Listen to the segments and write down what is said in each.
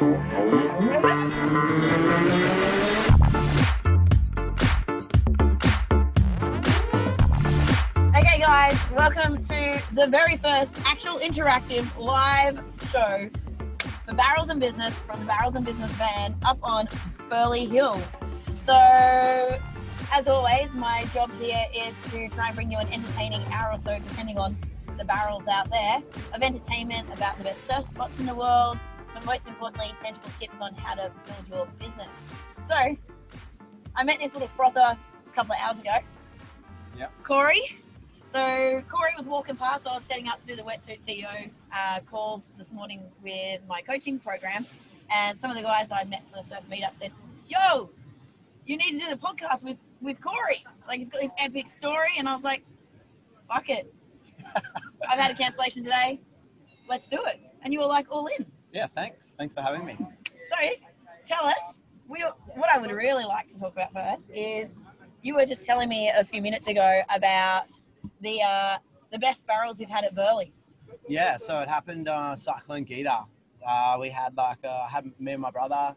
Okay, guys, welcome to the very first actual interactive live show for Barrels and Business from the Barrels and Business van up on Burleigh Hill. So, as always, my job here is to try and bring you an entertaining hour or so, depending on the barrels out there, of entertainment about the best surf spots in the world, but most importantly, tangible tips on how to build your business. So, I met this little frother a couple of hours ago. Yeah. Corey. So Corey was walking past. I was setting up to do the wetsuit CEO uh, calls this morning with my coaching program, and some of the guys I met for the surf meetup said, "Yo, you need to do the podcast with with Corey. Like he's got this epic story." And I was like, "Fuck it, I've had a cancellation today. Let's do it." And you were like, "All in." Yeah, thanks. Thanks for having me. So, tell us. We, what I would really like to talk about first is you were just telling me a few minutes ago about the uh, the best barrels you've had at Burleigh. Yeah, so it happened uh, Cyclone Gita. Uh, we had like uh, had me and my brother,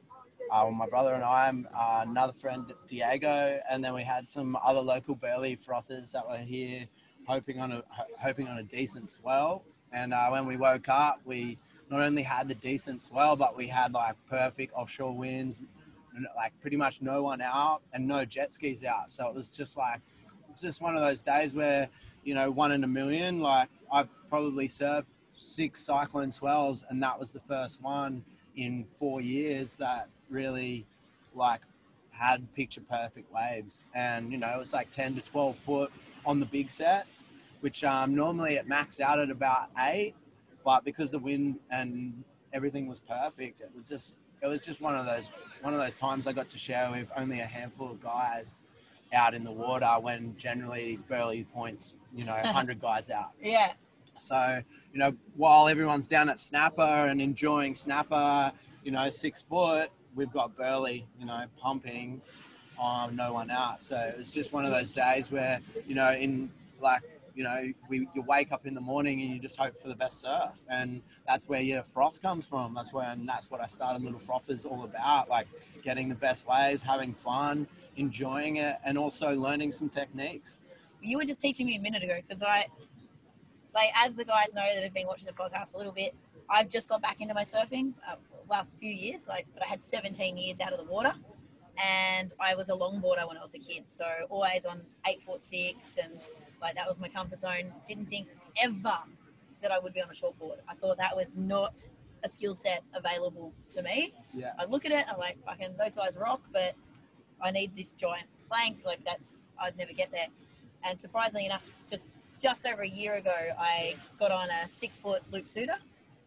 uh, my brother and I, uh, another friend Diego, and then we had some other local Burleigh frothers that were here, hoping on a hoping on a decent swell. And uh, when we woke up, we not only had the decent swell, but we had like perfect offshore winds, like pretty much no one out and no jet skis out. So it was just like it's just one of those days where you know one in a million. Like I've probably surfed six cyclone swells, and that was the first one in four years that really like had picture perfect waves. And you know it was like ten to twelve foot on the big sets, which um, normally it maxed out at about eight, but because the wind and everything was perfect, it was just it was just one of those one of those times I got to share with only a handful of guys out in the water when generally Burleigh points, you know, 100 guys out. Yeah. So, you know, while everyone's down at Snapper and enjoying Snapper, you know, six foot, we've got Burleigh, you know, pumping on no one out. So it was just one of those days where, you know, in like, you know, we you wake up in the morning and you just hope for the best surf, and that's where your froth comes from. That's where, and that's what I started Little Frothers all about, like getting the best waves, having fun, enjoying it, and also learning some techniques. You were just teaching me a minute ago because I, like, as the guys know that have been watching the podcast a little bit, I've just got back into my surfing uh, last few years. Like, but I had 17 years out of the water, and I was a longboarder when I was a kid. So always on eight foot six, and like that was my comfort zone. Didn't think ever that I would be on a shortboard. I thought that was not a skill set available to me. Yeah. I look at it, I'm like, fucking, those guys rock, but I need this giant plank. Like that's, I'd never get there. And surprisingly enough, just just over a year ago, I got on a six foot loop suitor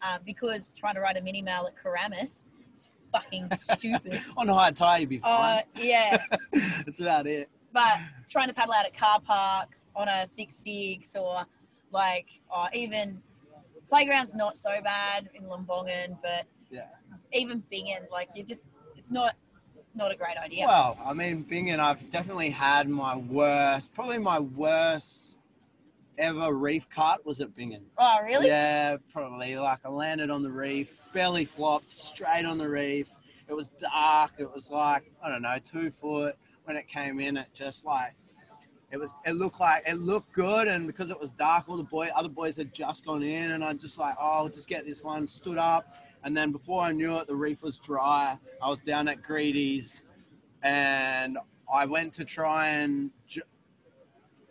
uh, because trying to ride a mini mail at Keramas is fucking stupid. on high tide, you'd be Uh, fine. yeah, That's about it. But trying to paddle out at car parks on a six six or like or even playgrounds not so bad in Lembongan, but Yeah. even Bingin, like you just it's not not a great idea. Well, I mean, Bingin, I've definitely had my worst, probably my worst ever reef cut was at Bingin. oh really? Yeah, probably. Like I landed on the reef, belly flopped straight on the reef. It was dark. It was like I don't know, two foot. When it came in, it just like it was. It looked like it looked good, and because it was dark, all the boy, other boys had just gone in, and I just like, oh, just get this one. Stood up, and then before I knew it, the reef was dry. I was down at Greedy's, and I went to try and ju-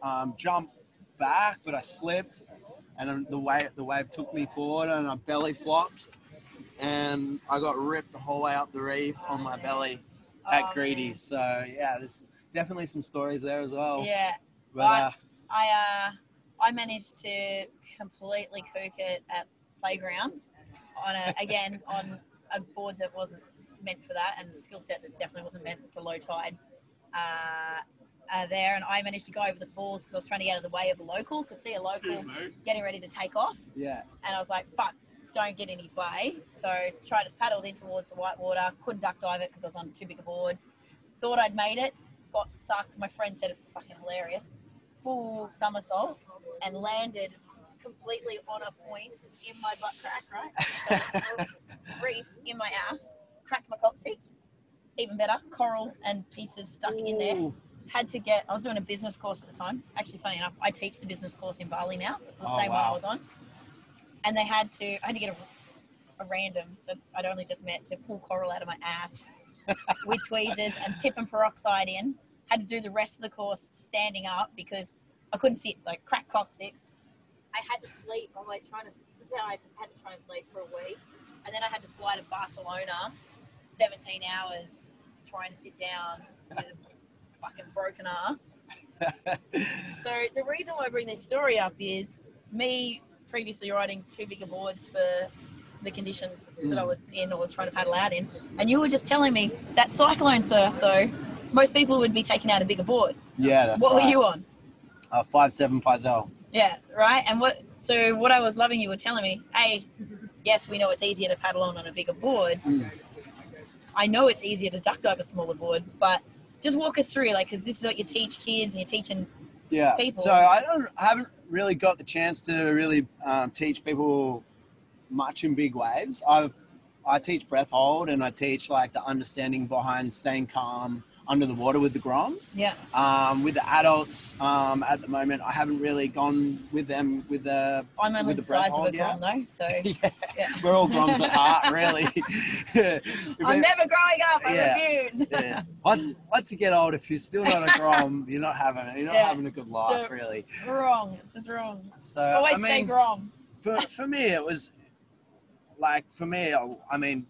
um, jump back, but I slipped, and the wave the wave took me forward, and I belly flopped, and I got ripped the whole way up the reef on my belly at Oh, Greedy's. So yeah, there's definitely some stories there as well. Yeah. But uh, I uh, I managed to completely cook it at playgrounds on a again on a board that wasn't meant for that and a skill set that definitely wasn't meant for low tide. Uh, uh, there and I managed to go over the falls because I was trying to get out of the way of a local. Could see a local getting ready to take off, yeah, and I was like, "Fuck, don't get in his way." So tried to paddle in towards the white water. Couldn't duck dive it because I was on too big a board. Thought I'd made it. Got sucked. My friend said it fucking hilarious. Full somersault and landed completely on a point in my butt crack. Right, so reef in my ass. Cracked my coccyx. Even better, coral and pieces stuck in there. Had to get. I was doing a business course at the time. Actually, funny enough, I teach the business course in Bali now, the Oh, same one I was on. And they had to. I had to get a, a random that I'd only just met to pull coral out of my ass with tweezers and tip and peroxide in. Had to do the rest of the course standing up because I couldn't sit like crack coccyx. I had to sleep. I'm like trying to. This is how I had to try and sleep for a week, and then I had to fly to Barcelona, 17 hours trying to sit down with a fucking broken ass. So the reason why I bring this story up is me previously riding two bigger boards for the conditions that I was in or trying to paddle out in, and you were just telling me that cyclone surf though, most people would be taking out a bigger board. yeah, that's what right. were you on? Uh, five seven Pyzel. Yeah, right. And what? So what I was loving you were telling me, hey, yes, we know it's easier to paddle on on a bigger board. Mm. I know it's easier to duck dive a smaller board, but just walk us through, like, because this is what you teach kids and you're teaching. Yeah. people. So I don't, I haven't really got the chance to really um, teach people much in big waves. I've, I teach breath hold and I teach like the understanding behind staying calm under the water with the groms. Yeah, Um, with the adults, um, at the moment, I haven't really gone with them with the. I'm only the the size of a grom though, so yeah, yeah. we're all groms at heart, really. I'm never growing up. I Yeah. refuse. yeah. Once once you get old, if you're still not a grom, you're not having it. You're not Yeah. having a good life, So- really. wrong. It's just wrong. So Always I stay mean, grom. for for me, it was like for me. I I mean,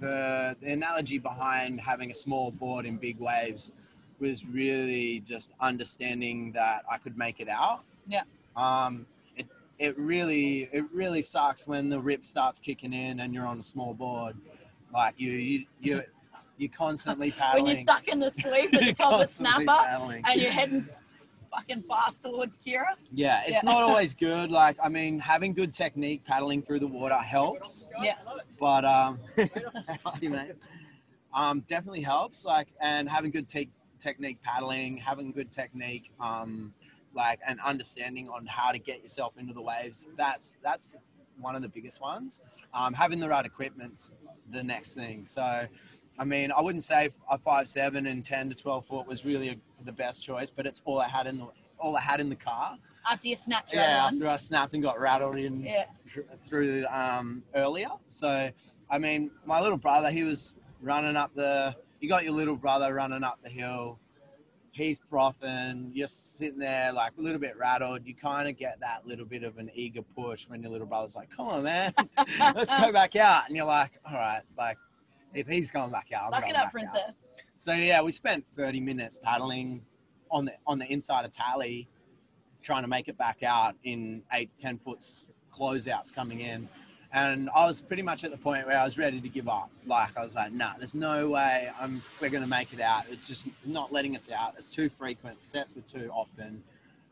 the the analogy behind having a small board in big waves was really just understanding that I could make it out. Yeah. Um. It it really it really sucks when the rip starts kicking in and you're on a small board, like you you you you're constantly paddling. When you're stuck in the sweep at the top of snapper paddling. and you're heading fucking fast towards Kirra. Yeah, it's Yeah. not always good. Like, I mean, having good technique paddling through the water helps, Yeah. but um, you mate. um, definitely helps. Like, and having good te- technique paddling, having good technique, um, like, and understanding on how to get yourself into the waves. That's that's one of the biggest ones. Um, having the right equipment's the next thing. So. I mean, I wouldn't say a five seven and ten to twelve foot was really a, the best choice, but it's all I had in the all I had in the car. After you snapped Yeah, after I snapped and got rattled in Yeah. through um, earlier. So, I mean, my little brother, he was running up the. You got your little brother running up the hill. He's frothing. You're sitting there like a little bit rattled. You kind of get that little bit of an eager push when your little brother's like, "Come on, man, let's go back out." And you're like, "All right, like." If he's going back out, I'm Suck it up, back out." princess. So yeah, we spent 30 minutes paddling on the on the inside of Tally, trying to make it back out in eight to ten foots closeouts coming in. And I was pretty much at the point where I was ready to give up. Like I was like, nah, there's no way I'm we're gonna make it out. It's just not letting us out. It's too frequent. Sets were too often.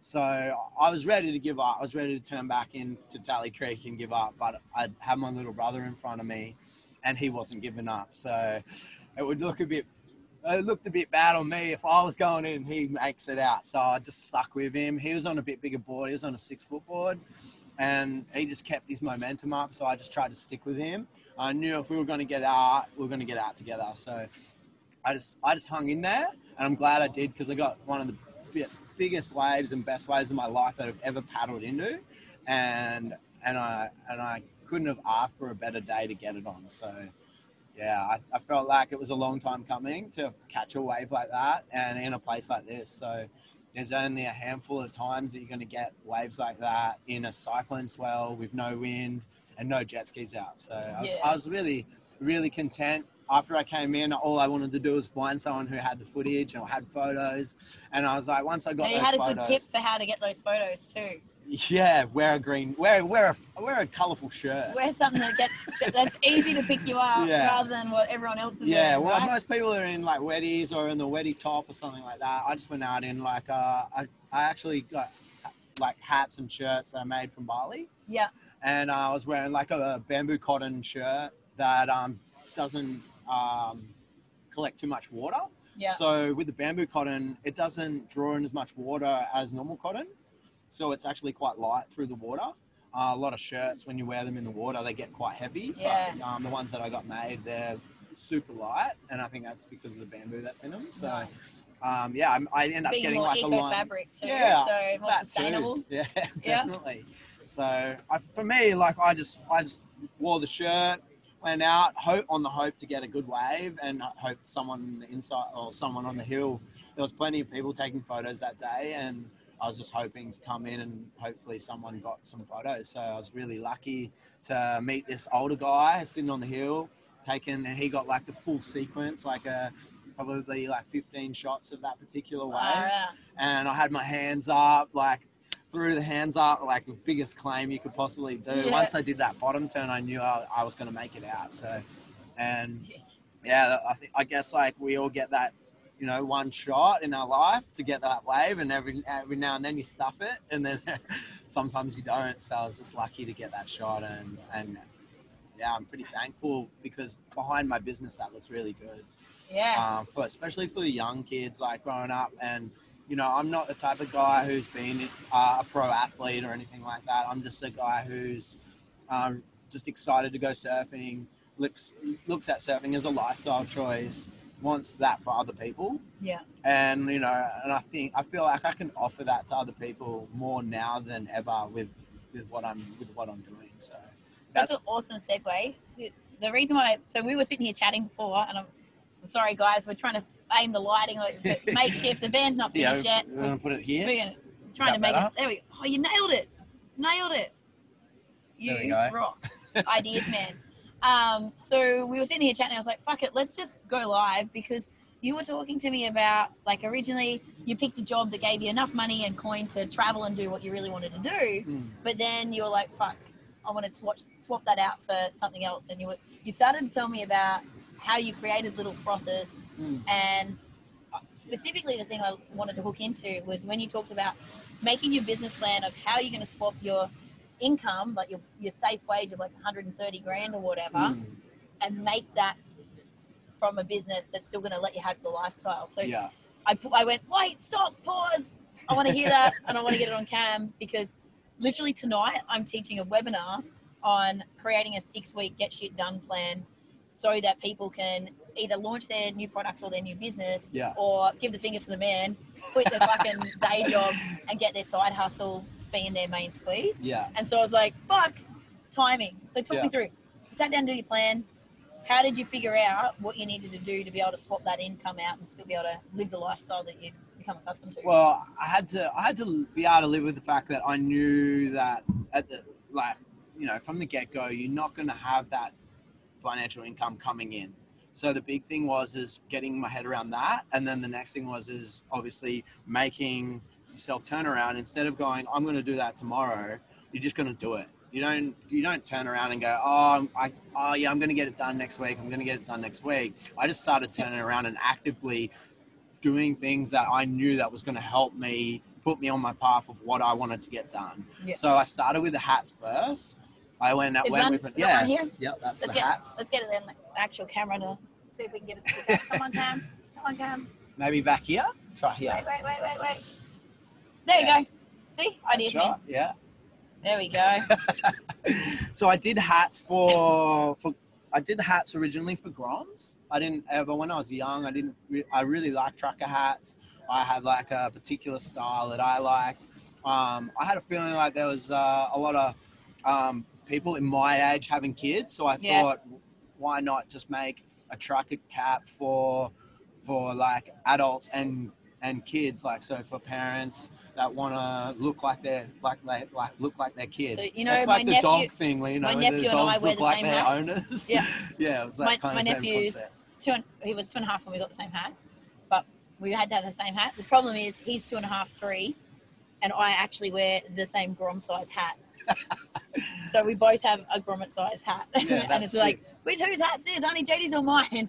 So I was ready to give up. I was ready to turn back into Tally Creek and give up. But I had my little brother in front of me, and he wasn't giving up. So it would look a bit it looked a bit bad on me if I was going in. He makes it out, so I just stuck with him. He was on a bit bigger board. He was on a six foot board, and he just kept his momentum up. So I just tried to stick with him. I knew if we were going to get out, we were going to get out together. So I just I just hung in there, and I'm glad I did because I got one of the biggest waves and best waves of my life that I've ever paddled into, and and I and I couldn't have asked for a better day to get it on. So yeah, I, I felt like it was a long time coming to catch a wave like that and in a place like this. So there's only a handful of times that you're going to get waves like that in a cyclone swell with no wind and no jet skis out. So I was, Yeah. I was really, really content. After I came in, all I wanted to do was find someone who had the footage or had photos. And I was like, once I got you had a photos, good tip for how to get those photos too. Yeah, wear a green, wear wear a wear a colourful shirt. Wear something that gets that's easy to pick you up Yeah. rather than what everyone else is Yeah, wearing, well, right? most people are in like weddies or in the weddy top or something like that. I just went out in like uh, I I actually got like hats and shirts that I made from Bali, yeah, and I was wearing like a bamboo cotton shirt that um doesn't um collect too much water. yeah. So with the bamboo cotton, it doesn't draw in as much water as normal cotton, so it's actually quite light through the water. Uh, a lot of shirts, when you wear them in the water, they get quite heavy. Yeah. But, um, the ones that I got made, they're super light, and I think that's because of the bamboo that's in them. So, Nice. um, yeah, I'm, I end up Being getting more like a eco line. fabric too, Yeah, so more that too. sustainable. Yeah, definitely. So I, for me, like I just I just wore the shirt, went out, hope on the hope to get a good wave, and hope someone on the inside or someone on the hill. There was plenty of people taking photos that day, and I was just hoping to come in and hopefully someone got some photos. So I was really lucky to meet this older guy sitting on the hill, taking, and he got like the full sequence, like a probably like 15 shots of that particular wave and I had my hands up, like threw the hands up, like the biggest claim you could possibly do. Yeah. Once I did that bottom turn, I knew I, I was going to make it out. So, and yeah, I think I guess like we all get that, you know, one shot in our life to get that wave, and every every now and then you stuff it, and then sometimes you don't. So I was just lucky to get that shot, and and yeah, I'm pretty thankful because behind my business that looks really good Yeah. um, for especially for the young kids like growing up and you know i'm not the type of guy who's been uh, a pro athlete or anything like that i'm just a guy who's um, just excited to go surfing looks looks at surfing as a lifestyle choice wants that for other people Yeah. and you know and i think i feel like i can offer that to other people more now than ever with with what i'm with what i'm doing so That's an awesome segue. The reason why, so we were sitting here chatting before, and I'm, I'm sorry, guys, we're trying to aim the lighting, like makeshift. The band's not yeah finished yet. we're gonna put it here We're gonna, trying to make better? it. There we go. Oh, you nailed it. Nailed it. You There we go. rock. Ideas, man. Um, so we were sitting here chatting. I was like, fuck it, let's just go live because you were talking to me about like originally you picked a job that gave you enough money and coin to travel and do what you really wanted to do. Mm. But then you were like, fuck, I want to swap, swap that out for something else. And you were, you started to tell me about how you created little frothers. Mm. And uh, specifically, the thing I wanted to hook into was when you talked about making your business plan of how you're going to swap your income, like your, your safe wage of like 130 grand or whatever, Mm. and make that from a business that's still going to let you have the lifestyle. So yeah I, I went, wait, stop, pause. I want to hear that and I want to get it on cam because literally tonight I'm teaching a webinar on creating a six week get shit done plan so that people can either launch their new product or their new business yeah or give the finger to the man, quit their fucking day job and get their side hustle being their main squeeze. yeah And so I was like, fuck, timing. So talk Yeah. me through. You sat down to do your plan. How did you figure out what you needed to do to be able to swap that income out and still be able to live the lifestyle that you'd become accustomed to? Well, I had to I had to be able to live with the fact that I knew that at the like you know from the get go you're not going to have that financial income coming in. So the big thing was is getting my head around that, and then the next thing was is obviously making yourself turn around instead of going I'm going to do that tomorrow. You're just going to do it. You don't you don't turn around and go oh I oh yeah I'm going to get it done next week. I'm going to get it done next week. I just started turning around and actively doing things that I knew that was going to help me put me on my path of what I wanted to get done. Yeah. So I started with the hats first. I went Is went one, with got yeah, here? yep, that's Let's the get, hats. let's get it in the actual camera to see if we can get it. Come on, Cam. Come on, Cam. Maybe back here. Try here. Wait, wait, wait, wait, wait. There you go. See? I did. right. Yeah. There we go. so I did hats for for I did hats originally for Groms. I didn't ever when I was young. I didn't. Re- I really like trucker hats. I had like a particular style that I liked. Um, I had a feeling like there was uh, a lot of um, people in my age having kids, so I Yeah. thought, why not just make a trucker cap for for like adults and and kids, like so for parents that want to look like they're like they like look like their kid. So, you know, That's my like the nephew- dog thing, you know my the nephew and I dogs look the like their hat. owners. Yeah. yeah, it was that my, kind my of nephew's two and he was two and a half when we got the same hat, but we had to have the same hat. The problem is he's two and a half, three, and I actually wear the same Grom size hat. so we both have a grommet size hat, Yeah, and it's like which whose hat is Auntie JD's or mine?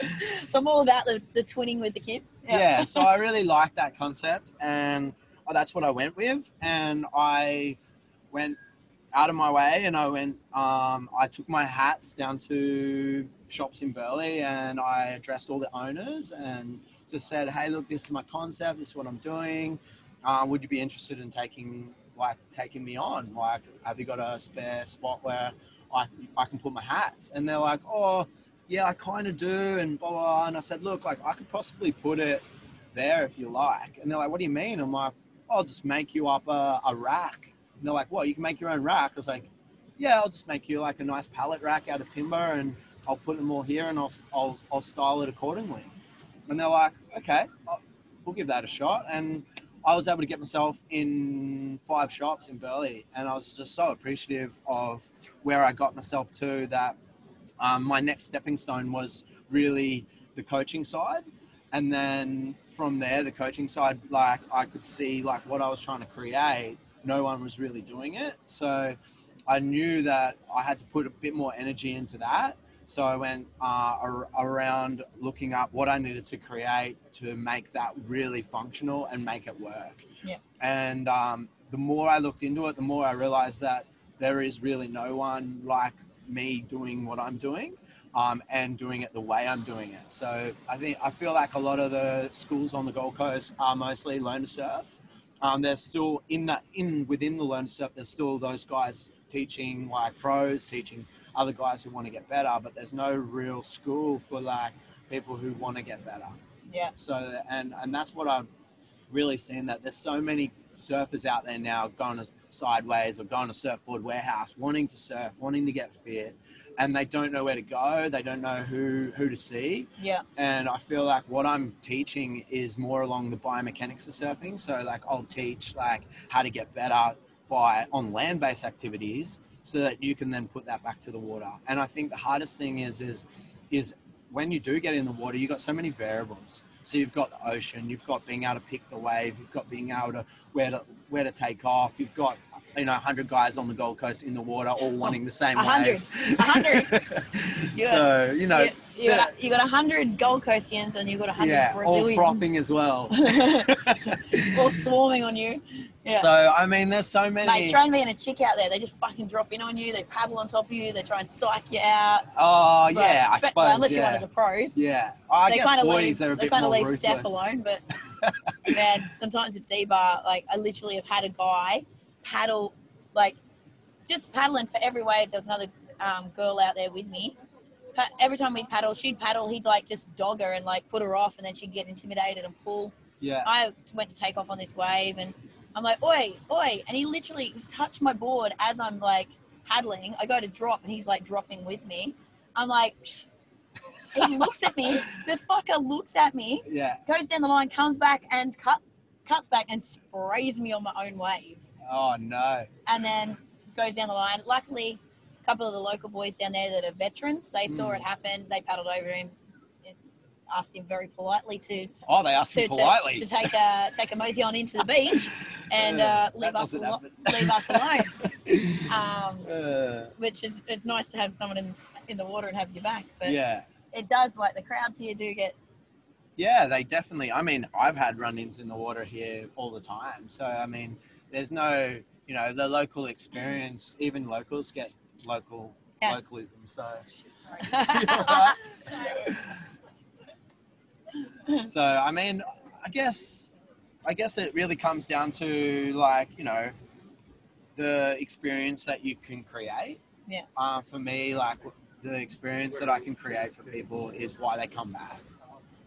so, I'm all about the, the twinning with the kid. yeah. so I really liked that concept, and uh, that's what I went with. And I went out of my way, and I went. Um, I took my hats down to shops in Burleigh, and I addressed all the owners and just said, "Hey, look, this is my concept. This is what I'm doing. Um, would you be interested in taking like taking me on? Like, have you got a spare spot where I I can put my hats?" And they're like, "Oh." Yeah, I kind of do, and blah, blah, blah. And I said, look, like I could possibly put it there if you like. And they're like, what do you mean? I'm like, oh, I'll just make you up a, a rack. And they're like, what? You can make your own rack? I was like, yeah, I'll just make you like a nice pallet rack out of timber, and I'll put them all here, and I'll I'll, I'll style it accordingly. And they're like, okay, we'll give that a shot. And I was able to get myself in five shops in Burleigh, and I was just so appreciative of where I got myself to. That um, my next stepping stone was really the coaching side, and then from there, the coaching side, like I could see like what I was trying to create. No one was really doing it, so I knew that I had to put a bit more energy into that. So I went uh, ar- around looking up what I needed to create to make that really functional and make it work. Yeah. And um, the more I looked into it, the more I realized that there is really no one like me doing what I'm doing. Um, and doing it the way I'm doing it. So I think I feel like a lot of the schools on the Gold Coast are mostly learn to surf. Um, there's still in that in within the learn to surf. There's still those guys teaching like pros, teaching other guys who want to get better, but there's no real school for like people who want to get better. Yeah. So and and that's what I've really seen that there's so many surfers out there now going to sideways or going to surfboard warehouse, wanting to surf, wanting to get fit, and they don't know where to go. They don't know who who to see. Yeah. And I feel like what I'm teaching is more along the biomechanics of surfing. So like I'll teach like how to get better by on land-based activities so that you can then put that back to the water. And I think the hardest thing is is is when you do get in the water, you've got so many variables. So you've got the ocean, you've got being able to pick the wave, you've got being able to where to where to take off, you've got you know 100 guys on the Gold Coast in the water all wanting the same A hundred. wave. A hundred. You got- so you know, you, you so- got, you got a hundred Gold Coastians and you got a hundred yeah, all Brazilians frothing as well. all swarming on you. Yeah. So I mean, there's so many. Mate, try and being a chick out there. They just fucking drop in on you. They paddle on top of you. They try and psych you out. oh But- yeah, I suppose. well, unless you're one of the pros. yeah, I they guess kind boys leave, they're a they bit kind of leave ruthless. Steph alone. But man, sometimes at D-Bah, like I literally have had a guy paddle, like just paddling for every wave. There was another um, girl out there with me. Every time we'd paddle, she'd paddle. He'd like just dog her and like put her off, and then she'd get intimidated and pull. Yeah, I went to take off on this wave and I'm like, oi, oi. And he literally just touched my board as I'm like paddling. I go to drop and he's like dropping with me. I'm like, he looks at me. The fucker looks at me, yeah. goes down the line, comes back and cut, cuts back and sprays me on my own wave. Oh no. And then goes down the line. Luckily, a couple of the local boys down there that are veterans, they saw Mm. it happen. They paddled over him, asked him very politely to, to Oh, they asked to, to, politely. to take a take a mosey on into the beach and uh, leave us happen. leave us alone. Um, Uh, which is it's nice to have someone in in the water and have your back, but yeah. it does like the crowds here do get Yeah, they definitely. I mean, I've had run-ins in the water here all the time. So I mean, there's no, you know, the local experience. Even locals get local Yeah. localism. So, sorry. so I mean, I guess, I guess it really comes down to like you know, the experience that you can create. Yeah. Uh, for me, like the experience that I can create for people is why they come back.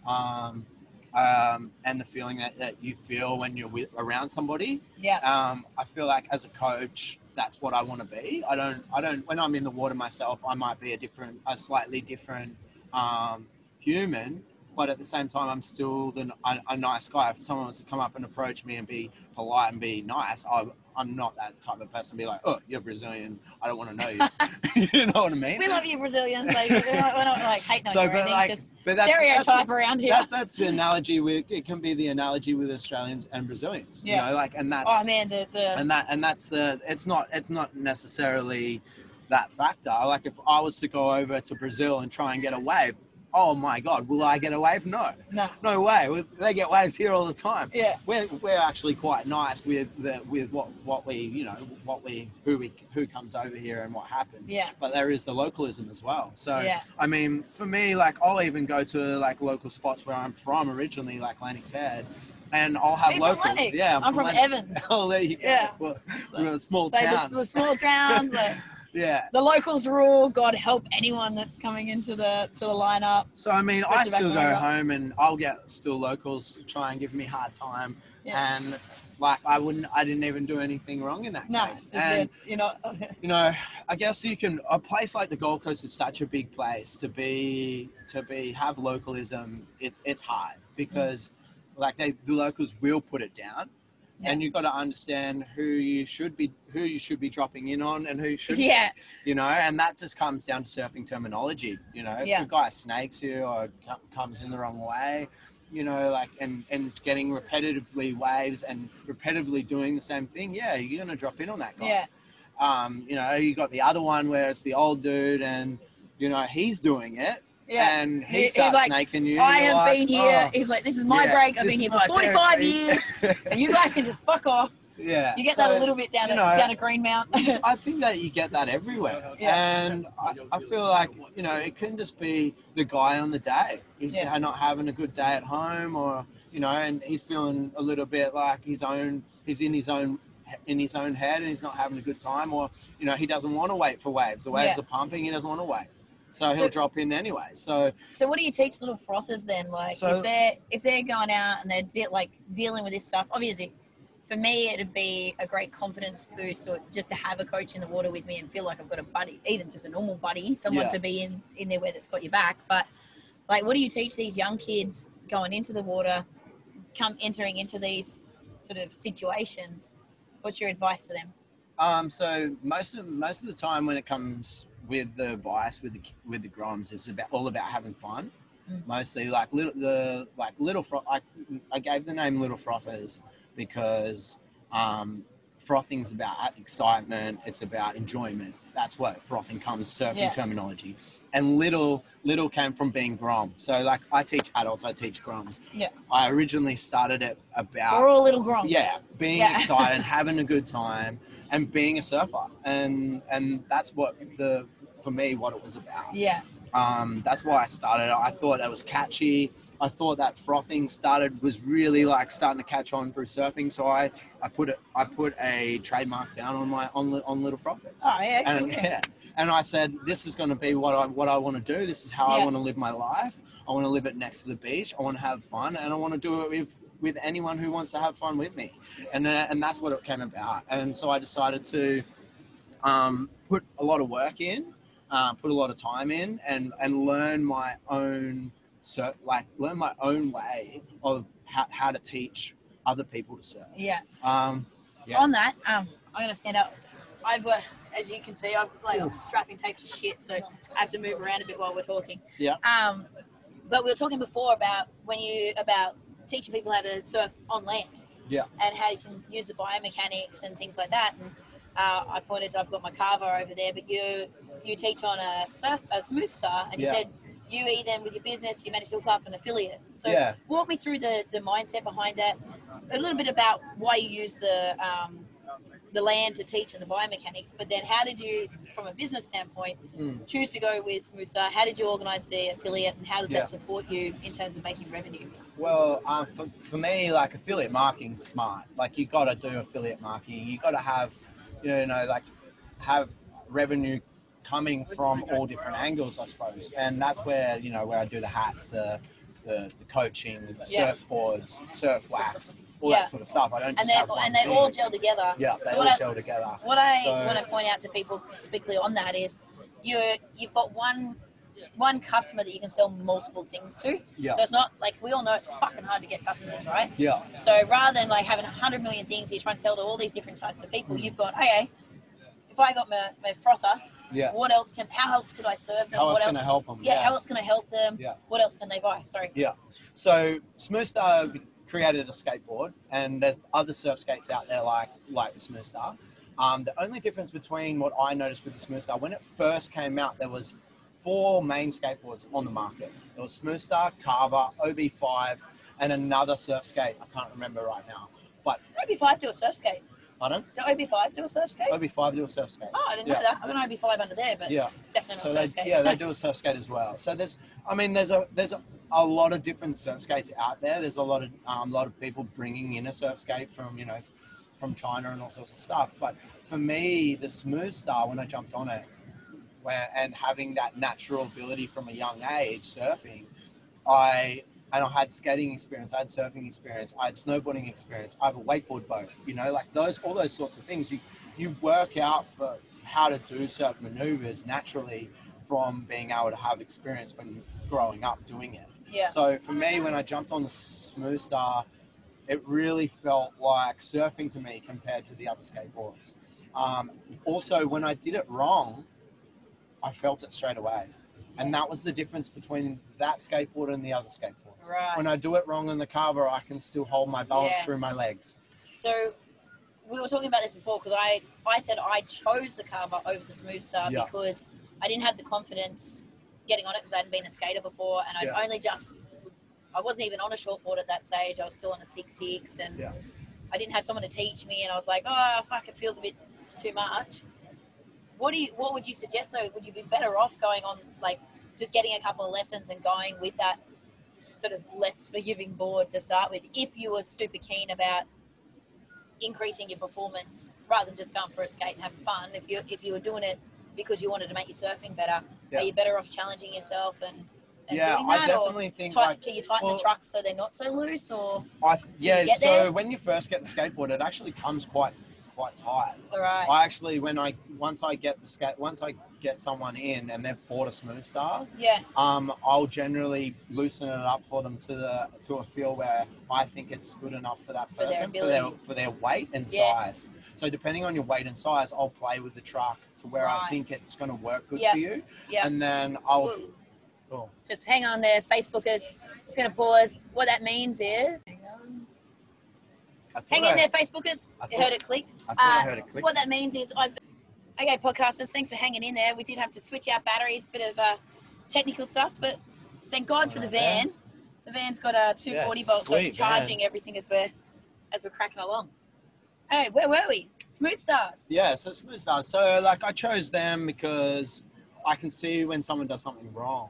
Um, um, and the feeling that, that you feel when you're with, around somebody. yeah, Um, I feel like as a coach, that's what I want to be. I don't, I don't, when I'm in the water myself, I might be a different, a slightly different um, human, but at the same time, I'm still the, a, a nice guy. If someone wants to come up and approach me and be polite and be nice, I, I'm not that type of person. Be like, oh, you're Brazilian. I don't want to know you. you know what I mean? we love you Brazilians. Like we're not, we're not like on So, but like, just but that's, stereotype that's, around here. that, that's the analogy with it can be the analogy with Australians and Brazilians. Yeah. You know, like and that's oh man, the the and that and that's uh, it's not it's not necessarily that factor. Like if I was to go over to Brazil and try and get a wave, oh my god, will I get a wave? No, no, no way. They get waves here all the time. yeah, We're, we're actually quite nice with the with what what we you know what we who we who comes over here and what happens. Yeah. But there is the localism as well. So yeah, I mean, for me, like I'll even go to like local spots where I'm from originally, like Lennox Head, and I'll have Are locals. Lennox? yeah, I'm from Lennox. Evans. Oh, there you go. Yeah. Well, we're in small So the, towns. the small towns, like, Yeah. The locals rule. God help anyone that's coming into the to the lineup. So I mean, I still go home and I'll get still locals to try and give me a hard time, Yeah. and like I wouldn't, I didn't even do anything wrong in that No, case. and that, you know. you know, I guess you can. A place like the Gold Coast is such a big place to be to be have localism. It's it's hard because like they the locals will put it down. And you've got to understand who you should be, who you should be dropping in on, and who should yeah, you know, and that just comes down to surfing terminology. You know, Yeah. if a guy snakes you or comes in the wrong way, you know, like and and getting repetitively waves and repetitively doing the same thing, yeah, you're gonna drop in on that guy. yeah, Um, you know, you got the other one where it's the old dude and you know he's doing it yeah. and He- he he's starts like, snaking you. I have like, been here. "Oh, He's like, this is my yeah, break. I've been here for my 45 territory." years, and you guys can just fuck off. yeah. You get so- that a little bit down you at, know, down at Greenmount. I think that you get that everywhere. Yeah. And I, I feel like, you know, it can just be the guy on the day. He's Yeah. not having a good day at home or, you know, and he's feeling a little bit like his own, he's in his own in his own head and he's not having a good time or, you know, he doesn't want to wait for waves. The waves Yeah. are pumping, he doesn't want to wait. So he'll drop in anyway. So so what do you teach little frothers then? Like So- if they're if they're going out and they're de- like dealing with this stuff, obviously. For me, it'd be a great confidence boost, or just to have a coach in the water with me and feel like I've got a buddy, even just a normal buddy, someone Yeah. to be in in there where that's got your back. But like, what do you teach these young kids going into the water, come entering into these sort of situations? What's your advice to them? Um, so most of most of the time when it comes with the vice with the with the groms, it's about all about having fun. Mm. Mostly like little the like little fro- I, I gave the name little frothers because um, frothing's about excitement. It's about enjoyment. That's what frothing comes surfing Yeah. terminology. And little little came from being grom. So like I teach adults, I teach groms. Yeah. I originally started it about We're all little groms. yeah, being Yeah. excited, having a good time, and being a surfer, and and that's what the for me what it was about. Yeah. Um, that's why I started. I thought it was catchy. I thought that frothing started was really like starting to catch on through surfing. So I I put it I put a trademark down on my on on little frothers. Oh yeah. and yeah. yeah, and I said this is going to be what I what I want to do. This is how I want to live my life. I want to live it next to the beach. I want to have fun, and I want to do it with with anyone who wants to have fun with me, and uh, and that's what it came about. And so I decided to um, put a lot of work in, uh, put a lot of time in, and and learn my own so like learn my own way of how, how to teach other people to surf. Yeah. Um, Yeah. On that, um, I'm gonna stand up. I've, uh, as you can see, I've like. I'm strapping tape to shit, so I have to move around a bit while we're talking. Yeah. Um, but we were talking before about when you about teaching people how to surf on land. Yeah. And how you can use the biomechanics and things like that. And uh, I pointed, I've got my carver over there, but you you teach on a surf a smooth star, and you Yeah. said you then with your business you managed to hook up an affiliate. So yeah. walk me through the the mindset behind that a little bit about why you use the um, the land to teach and the biomechanics but then how did you from a business standpoint Mm. choose to go with smooth star how did you organize the affiliate and how does Yeah. that support you in terms of making revenue Well, um, for, for me, like affiliate marketing's smart. Like you got to do affiliate marketing. You got to have, you know, like have revenue coming from all different angles, I suppose. And that's where you know where I do the hats, the the, the coaching, the Yeah. surfboards, surf wax, all Yeah. that sort of stuff. I don't and they and they thing. all gel together yeah, they so all what I- gel together. what i So- want to point out to people specifically on that is you you've got one one customer that you can sell multiple things to Yeah, so it's not like we all know it's fucking hard to get customers right yeah, So rather than like having a hundred million things you're trying to sell to all these different types of people, Mm. you've got okay. If I got my, my frother, yeah. what else can? How else could I serve them? How else what can I help them? Yeah, how else can I help them? Yeah. What else can they buy? Sorry. Yeah. So Smooth Star created a skateboard, and there's other surf skates out there like like the Smooth Star. Um, the only difference between what I noticed with the Smooth Star when it first came out, there was four main skateboards on the market. There was Smooth Star, Carver, OB5, and another surf skate. I can't remember right now. But Does OB5 do a surf skate? pardon? Does OB5 do a surf skate? OB5 do a surf skate. Oh, I didn't Yeah. know that. I've got an OB5 under there, but Yeah. it's definitely So not they, surf skate. yeah, they do a surf skate as well. So there's, I mean, there's a there's a, a lot of different surf skates out there. There's a lot of um, lot of people bringing in a surf skate from you know from China and all sorts of stuff. But for me, the smooth star when I jumped on it, and having that natural ability from a young age surfing, I and I had skating experience, I had surfing experience, I had snowboarding experience, I have a wakeboard boat. You know, like those all those sorts of things. You you work out for how to do certain maneuvers naturally from being able to have experience when growing up doing it. Yeah. So for me, when I jumped on the Smooth Star, it really felt like surfing to me compared to the other skateboards. Um, also, when I did it wrong, I felt it straight away. And that was the difference between that skateboard and the other skateboards. Right. When I do it wrong on the carver, I can still hold my balance Yeah. through my legs. So we were talking about this before because I I said I chose the carver over the smooth star Yeah. because I didn't have the confidence getting on it because I hadn't been a skater before and I'd Yeah. only just I wasn't even on a shortboard at that stage. I was still on a six six and. I didn't have someone to teach me and I was like, oh fuck, it feels a bit too much. What do you what would you suggest though? Would you be better off going on like just getting a couple of lessons and going with that sort of less forgiving board to start with if you were super keen about increasing your performance rather than just going for a skate and having fun. If you if you were doing it because you wanted to make your surfing better, Yeah. are you better off challenging yourself and, yeah, doing I that, definitely think tight, like can you tighten well- the trucks so they're not so loose, or I th- yeah. So when you first get the skateboard, it actually comes quite quite tight. all right? I actually when I once I get the skate once I get someone in and they've bought a smooth star, Yeah, um, I'll generally loosen it up for them to the to a feel where I think it's good enough for that For their person for their for their weight and Yeah. size. So depending on your weight and size, I'll play with the truck to where I think it's going to work good Yeah. for you, yeah. and then I'll. Cool. Just hang on there, Facebookers. It's going to pause. What that means is, hang. I thought Hang I, in there, Facebookers. I thought, heard it click. I thought I Uh, heard it click. What that means is, I've okay, podcasters. Thanks for hanging in there. We did have to switch out batteries, bit of uh, technical stuff, but thank God for the van. The van's got a 240 it's a volt, so it's charging everything as we're as we're cracking along. Hey, where were we? Smooth stars. Yeah, so smooth stars. So like I chose them because I can see when someone does something wrong.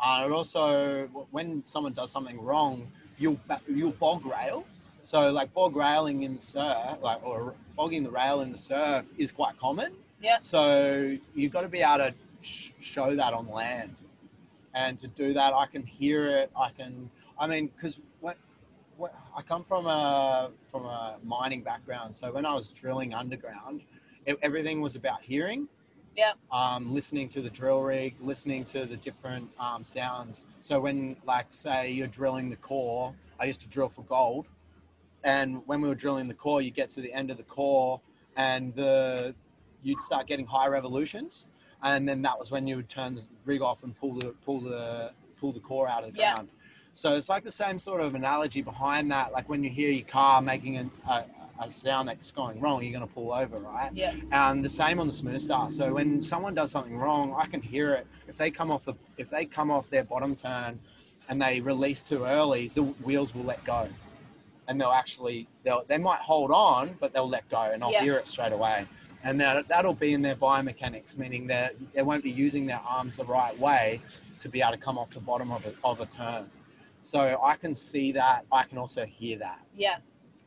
Uh, and also when someone does something wrong, you'll you'll bog rail. So like bog railing in the surf, like or bogging the rail in the surf is quite common. Yeah. So you've got to be able to sh- show that on land, and to do that, I can hear it. I can. I mean, because when, when I come from a from a mining background, so when I was drilling underground, it, everything was about hearing. Yeah. Um, listening to the drill rig, listening to the different um, sounds. So when, like, say you're drilling the core, I used to drill for gold, and when we were drilling the core, you get to the end of the core, and the you'd start getting high revolutions, and then that was when you would turn the rig off and pull the pull the pull the core out of the Yeah. ground. So it's like the same sort of analogy behind that. Like when you hear your car making a, a, a sound that's going wrong, you're going to pull over, right? Yeah. And the same on the smooth star. So when someone does something wrong, I can hear it. If they come off the if they come off their bottom turn and they release too early, the wheels will let go. And they'll actually they'll they might hold on, but they'll let go and I'll Yeah. hear it straight away. And that that'll be in their biomechanics, meaning that they won't be using their arms the right way to be able to come off the bottom of a, of a turn. So I can see that. I can also hear that. Yeah.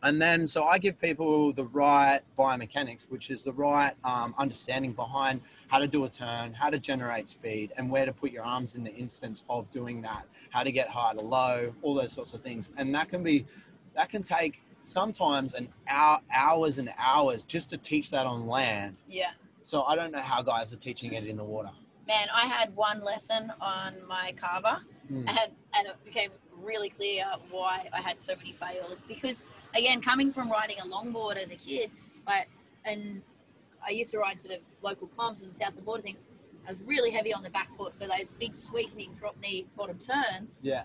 And then, so I give people the right biomechanics, which is the right um, understanding behind how to do a turn, how to generate speed, and where to put your arms in the instance of doing that, how to get high to low, all those sorts of things. And that can be, that can take sometimes an hour, hours and hours just to teach that on land. Yeah. So I don't know how guys are teaching it in the water. Man, I had one lesson on my carver, Mm. and and it became really clear why I had so many fails. Because again, coming from riding a longboard as a kid, like, and I used to ride sort of local comps and south of border things. I was really heavy on the back foot, so those big sweeping drop knee bottom turns. Yeah.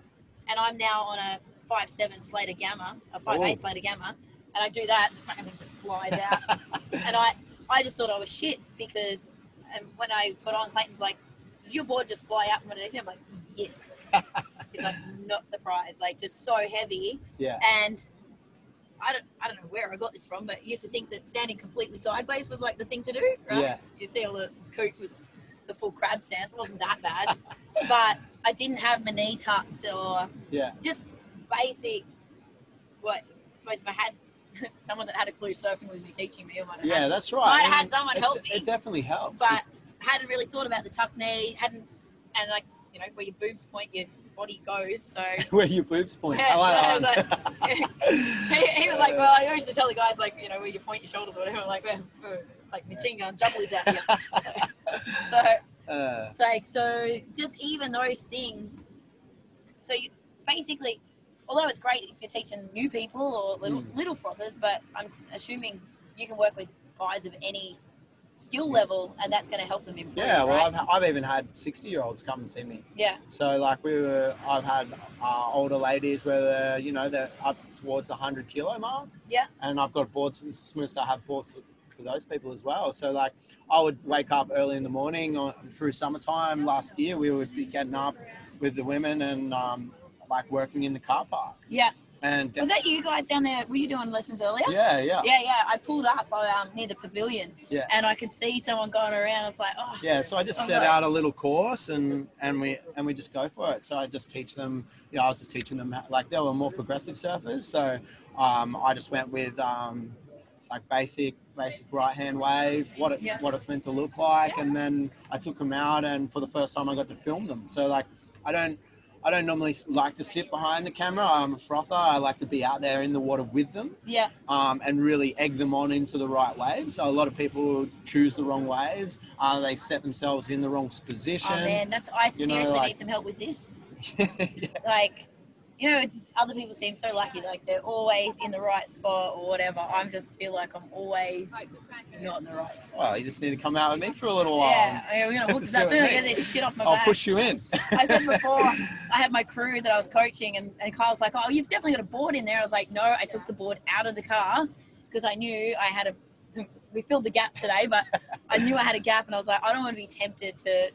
And I'm now on a five seven Slater Gamma, a five eight oh. Slater Gamma, and I do that, the fucking thing just flies out. and I, I just thought I was shit because, and when I got on, Clayton's like, "Does your board just fly out from underneath?" you?" I'm like, "Yes." He's like, "Not surprised, like just so heavy." Yeah. And I don't, I don't know where I got this from, but I used to think that standing completely sideways was like the thing to do, right? Yeah. You'd see all the kooks with the full crab stance. It wasn't that bad, but I didn't have my knee tucked or Yeah. just basic. What I suppose if I had someone that had a clue surfing with me teaching me. Or might have Yeah, had, that's right. might have had someone it, help me. It definitely helps. but hadn't really thought about the tuck knee. Hadn't and like you know where your boobs point, your body goes. So where your boobs point. Yeah, I like yeah, that one. he, he was like, well, I used to tell the guys like you know where you point your shoulders or whatever. Like, well, uh, like machine gun jumblies out here. so Uh, it's like so just even those things. So you basically, although it's great if you're teaching new people or little Mm. little frothers, but I'm assuming you can work with guys of any skill level, and that's going to help them improve. yeah, well, right? I've, I've even had 60 year olds come and see me. yeah, So, like, we were, I've had uh, older ladies where they're, you know, they're up towards the 100 kilo mark. Yeah. And I've got boards for smooths that have board for, for those people as well. So, like, I would wake up early in the morning or through summertime last year, we would be getting up with the women and, um, like, working in the car park. yeah. And Was that you guys down there? Were you doing lessons earlier? yeah, yeah. Yeah, yeah. I pulled up um, near the pavilion. Yeah. And I could see someone going around. I was like, oh. Yeah, so I just set out a little course and and we and we just go for it. So I just teach them. You know, I was just teaching them how- like they were more progressive surfers. So um, I just went with um, like basic basic right hand wave, what it Yeah. what it's meant to look like, and then I took them out and for the first time I got to film them. So like I don't. I don't normally like to sit behind the camera. I'm a frother. I like to be out there in the water with them Yeah. um, and really egg them on into the right waves. So a lot of people choose the wrong waves. Uh, they set themselves in the wrong position. Oh man, that's I You know, seriously like- need some help with this. yeah. Like, you know, it's other people seem so lucky, like they're always in the right spot or whatever. I just feel like I'm always not in the right spot. Well, you just need to come out with me for a little while. Yeah, I mean, we're gonna hook this See up soon. I get this shit off my I'll back. push you in. I said before, I had my crew that I was coaching, and, and Kyle's like, "Oh, you've definitely got a board in there." I was like, "No, I took the board out of the car because I knew I had a." We filled the gap today, but I knew I had a gap, and I was like, "I don't want to be tempted to,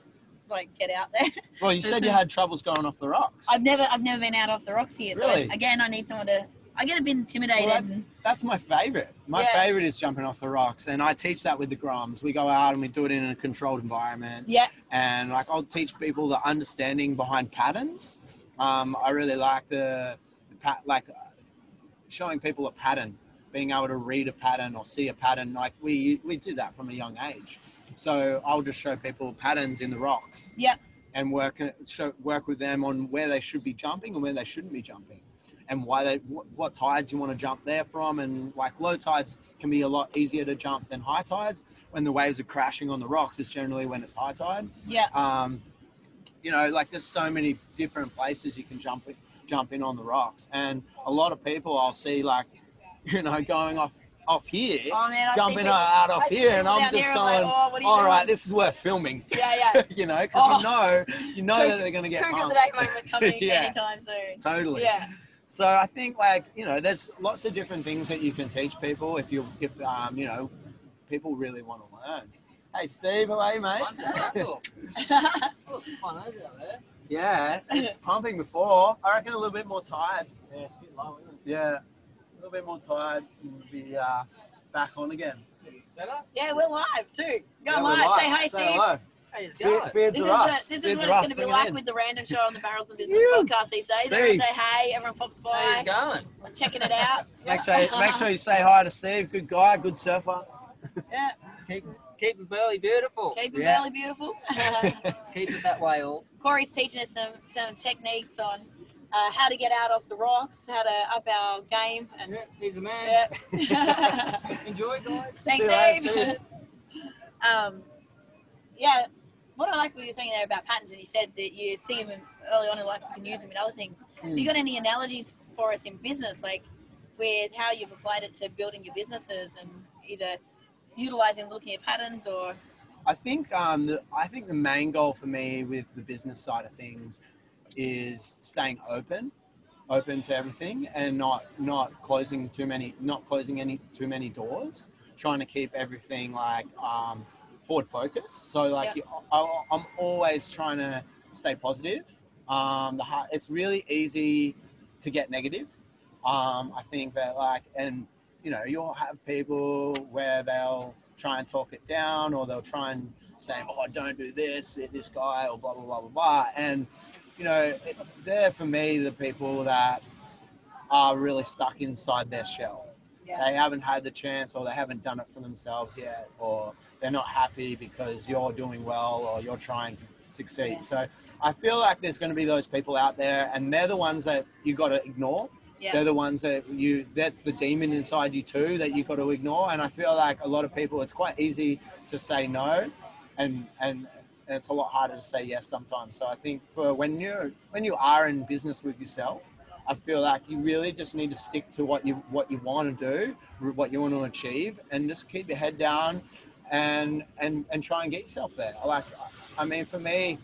like, get out there." well, you said you had troubles going off the rocks. I've never, I've never been out off the rocks here. So Really? again, I need someone to. I get a bit intimidated. Well, and, That's my favorite. My Yeah. favorite is jumping off the rocks, and I teach that with the groms. We go out and we do it in a controlled environment. yeah, and like I'll teach people the understanding behind patterns. Um, I really like the, the pat, like showing people a pattern, being able to read a pattern or see a pattern. Like we we did that from a young age, so I'll just show people patterns in the rocks. Yeah. And work show, work with them on where they should be jumping and where they shouldn't be jumping. And why they, what, what tides you want to jump there from, and like low tides can be a lot easier to jump than high tides. When the waves are crashing on the rocks, it's generally when it's high tide yeah, um, you know, like there's so many different places you can jump jump in on the rocks, and a lot of people I'll see like, you know, going off off here, Oh man, jumping people- out I off here, and I'm just going, like, oh, what are you all right, this is worth filming. Yeah, yeah. you know, because Oh. you know, you know that they're gonna get Kook of the day moment coming Yeah. anytime soon. Totally. Yeah, So I think like you know, there's lots of different things that you can teach people if you if um you know, people really want to learn. Hey Steve, how are you, mate? Yeah, it's pumping before. I reckon a little bit more tired. Yeah, it's a bit low, isn't it? Yeah, a little bit more tired and we'll be uh, back on again. Set up? yeah, we're live too. Go Yeah, we're live. Say hi, Say Steve. hello. Hey, it's Be- going. beards This is, are the, us. this is Beards what are it's going to be Bring like with the random show on the Barrels and Business Phew. podcast these days. Steve. Everyone say hey, everyone pops Hey, by, it's going. checking it out. Make sure, make sure you say hi to Steve. Good guy, good surfer. Yeah, Keep, keep it Burleigh beautiful. keep it Yeah. belly beautiful. Keep it that way, all. Corey's teaching us some, some techniques on uh, how to get out off the rocks, how to up our game, and Yeah, he's a man. yeah. Enjoy, guys. Thanks, See you later, um, yeah, what I like what you were saying there about patterns, and you said that you see them early on in life, you can use them in other things. Have you got any analogies for us in business, like with how you've applied it to building your businesses and either utilizing looking at patterns or I think um, the, I think the main goal for me with the business side of things is staying open, open to everything, and not not closing too many, not closing any too many doors. Trying to keep everything like um, forward focus. So like. I, I'm always trying to stay positive. Um, the heart, it's really easy to get negative. Um, I think that like, and you know, you'll have people where they'll try and talk it down, or they'll try and say, "Oh, don't do this, this guy," or blah blah blah blah blah. And you know, they're for me the people that are really stuck inside their shell. Yeah. They haven't had the chance, or they haven't done it for themselves yet, or they're not happy because you're doing well or you're trying to succeed. Yeah. So I feel like there's going to be those people out there, and they're the ones that you got to ignore. Yeah. They're the ones that you. That's the demon inside you too that you got to ignore. And I feel like a lot of people, it's quite easy to say no, and and and it's a lot harder to say yes sometimes. So I think for when you're when you are in business with yourself, I feel like you really just need to stick to what you what you want to do, what you want to achieve, and just keep your head down, and and and try and get yourself there. Like, I mean, for me,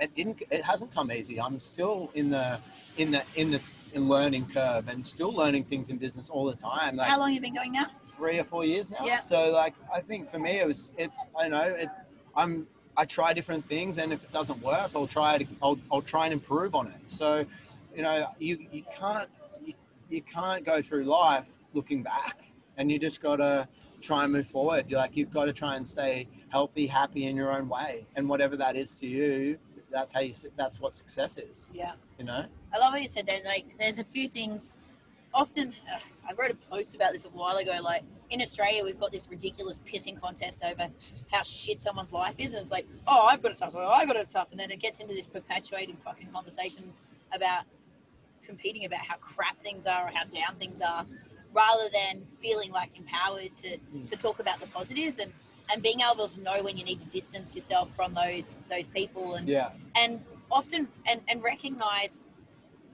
it didn't. It hasn't come easy. I'm still in the in the in the in learning curve and still learning things in business all the time. Like How long you been going now? three or four years now. Yeah. So like I think for me it was it's I know it I'm I try different things and if it doesn't work I'll try to I'll, I'll try and improve on it. So you know you you can't you, you can't go through life looking back and you just got to try and move forward. You're like you've got to try and stay healthy, happy in your own way and whatever that is to you that's how you that's what success is, Yeah. you know? I love what you said that. Like, there's a few things. Often, ugh, I wrote a post about this a while ago. Like in Australia, we've got this ridiculous pissing contest over how shit someone's life is, and it's like, oh, I've got it tough, oh, I got it tough, and then it gets into this perpetuating fucking conversation about competing about how crap things are or how down things are, rather than feeling like empowered to to talk about the positives and and being able to know when you need to distance yourself from those those people and Yeah. and often and, and recognize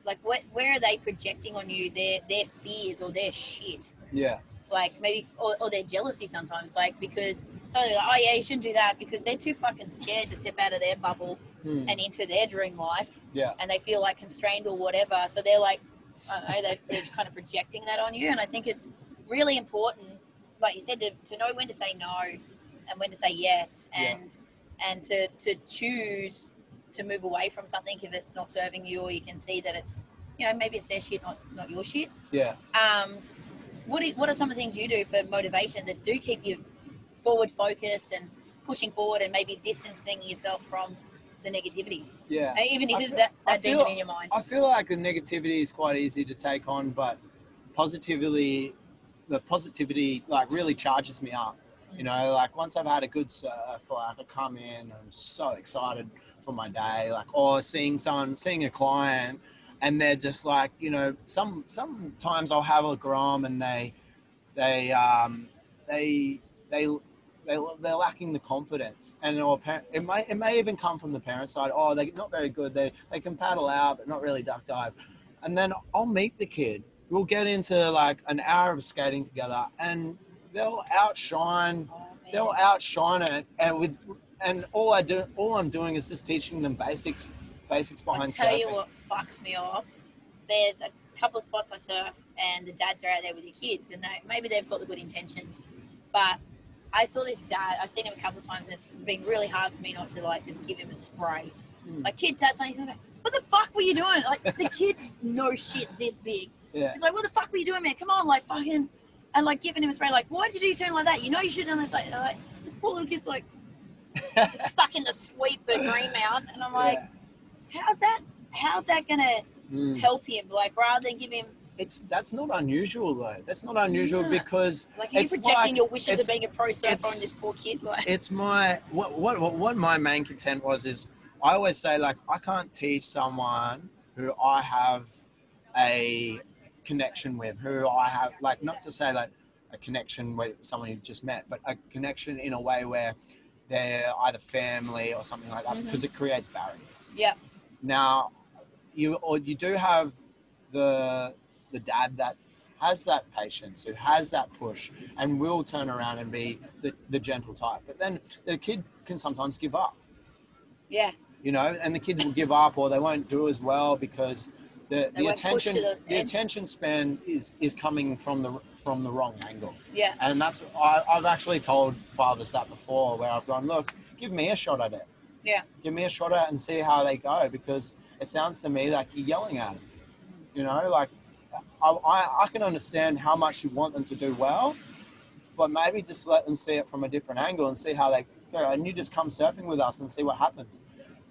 like what where are they projecting on you their their fears or their shit Yeah. like maybe or, or their jealousy sometimes like because so they're like oh yeah you shouldn't do that because they're too fucking scared to step out of their bubble Hmm. and into their dream life Yeah. and they feel like constrained or whatever so they're like I don't know they're, they're kind of projecting that on you and I think it's really important like you said to, to know when to say no and when to say yes Yeah. and and to to choose to move away from something if it's not serving you or you can see that it's you know maybe it's their shit not not your shit Yeah. um what are, what are some of the things you do for motivation that do keep you forward focused and pushing forward and maybe distancing yourself from the negativity Yeah. Even if I it's feel- that, that demon feel- in your mind I feel like the negativity is quite easy to take on, but positively, the positivity like really charges me up. You know, like once I've had a good surf, like I come in, I'm so excited for my day, like or seeing someone, seeing a client, and they're just like, you know, some sometimes I'll have a grom and they, they, um, they, they. They, they're lacking the confidence, and or it may it may even come from the parent side. Oh, they're not very good. They they can paddle out, but not really duck dive. And then I'll meet the kid. We'll get into like an hour of skating together, and they'll outshine they'll outshine it and with and all I do all I'm doing is just teaching them basics basics behind. I'll behind tell you what fucks me off. There's a couple of spots I surf, and the dads are out there with their kids, and they, maybe they've got the good intentions, but I saw this dad. I've seen him a couple of times, and it's been really hard for me not to like just give him a spray. Hmm. Like kid does something, he's like, "What the fuck were you doing?" Like the kid's no shit this big. Yeah. It's like, "What the fuck were you doing, man? Come on, like fucking," and like giving him a spray. Like, why did you turn like that? You know you should have done this. Like, like this poor little kid's like stuck in the sweep at Greenmount, and I'm like, how's that? How's that gonna Mm. help him? Like rather than give him It's that's not unusual though. That's not unusual Yeah. because like are you It's projecting like- your wishes of being a pro surfer on this poor kid? Like it's my what, what what what my main content was is I always say like I can't teach someone who I have a connection with, who I have like not to say like a connection with someone you've just met, but a connection in a way where they're either family or something like that Mhm. because it creates barriers. Yep. Now, you or you do have the the dad that has that patience, who has that push, and will turn around and be the, the gentle type. But then the kid can sometimes give up, yeah, you know, and the kid will give up or they won't do as well because the, They the won't push to attention the the attention span is is coming from the from the wrong angle. yeah, And that's I, I've actually told fathers that before, where I've gone, look, give me a shot at it. Yeah. Give me a shot at it and see how they go, because it sounds to me like you're yelling at them. You know, like I, I, I can understand how much you want them to do well, but maybe just let them see it from a different angle and see how they go. And you just come surfing with us and see what happens.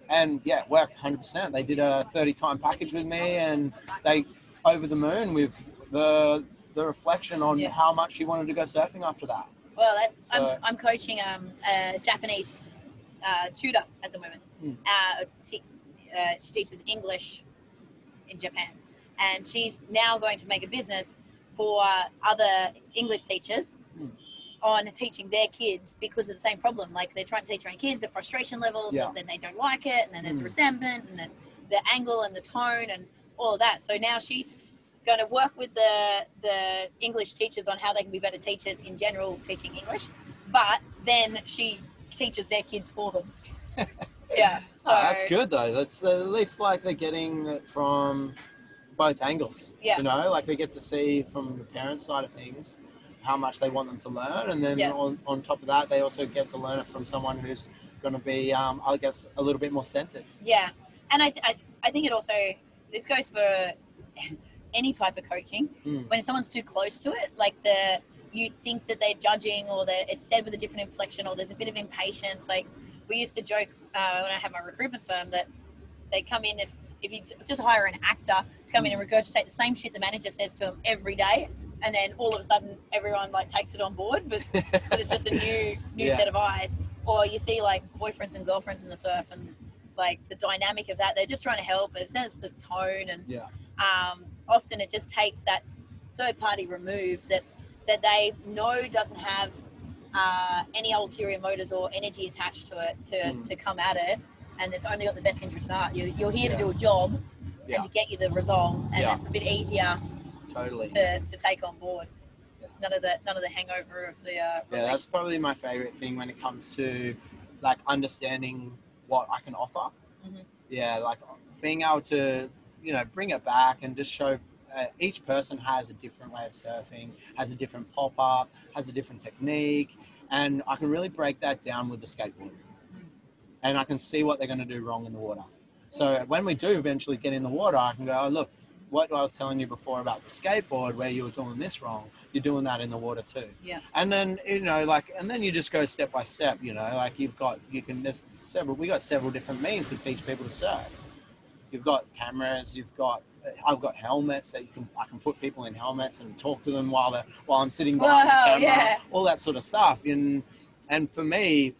And yeah, it worked 100%. They did a 30 time package with me and they over the moon with the the reflection on Yeah. how much she wanted to go surfing after that. Well, that's So- I'm, I'm coaching um, a Japanese uh, tutor at the moment. Hmm. Uh, te- uh, she teaches English in Japan, and she's now going to make a business for other English teachers Hmm. on teaching their kids because of the same problem. Like they're trying to teach their own kids the frustration levels, Yeah. and then they don't like it, and then there's Hmm. resentment, and then the angle and the tone, and all of that. So now she's going to work with the the English teachers on how they can be better teachers in general teaching English, but then she teaches their kids for them. yeah, so Oh, that's good though. That's at least like they're getting it from both angles. Yeah. You know, like they get to see from the parents' side of things how much they want them to learn, and then Yeah. on, on top of that, they also get to learn it from someone who's going to be, um, I guess, a little bit more centered. Yeah, and I, th- I I think it also this goes for any type of coaching. Mm. When someone's too close to it, like the you think that they're judging or that it's said with a different inflection or there's a bit of impatience. Like we used to joke uh, when I had my recruitment firm that they come in if if you just hire an actor to come in and regurgitate the same shit the manager says to them every day. And then all of a sudden, everyone like takes it on board, but but it's just a new new Yeah. set of eyes. Or you see like boyfriends and girlfriends in the surf, and like the dynamic of that. They're just trying to help, but it's it's the tone, and Yeah. um, often it just takes that third party removed that that they know doesn't have uh, any ulterior motives or energy attached to it to, Mm. to come at it, and it's only got the best interest at heart. You, you're here Yeah. to do a job Yeah. and to get you the result, and Yeah. it's a bit easier Totally. to, to take on board. None of the none of the hangover of the uh, Yeah, that's probably my favorite thing when it comes to like understanding what I can offer. Mhm. Yeah, like being able to, you know, bring it back and just show uh, each person has a different way of surfing, has a different pop up, has a different technique, and I can really break that down with the skateboard. Mm. And I can see what they're going to do wrong in the water. So when we do eventually get in the water, I can go, oh, look, what I was telling you before about the skateboard, where you were doing this wrong, you're doing that in the water too yeah and then you know like and then you just go step by step you know like you've got you can there's several we got several different means to teach people to surf you've got cameras you've got uh, i've got helmets that you can i can put people in helmets and talk to them while they're while i'm sitting behind Wow, the camera yeah. all that sort of stuff. And and for me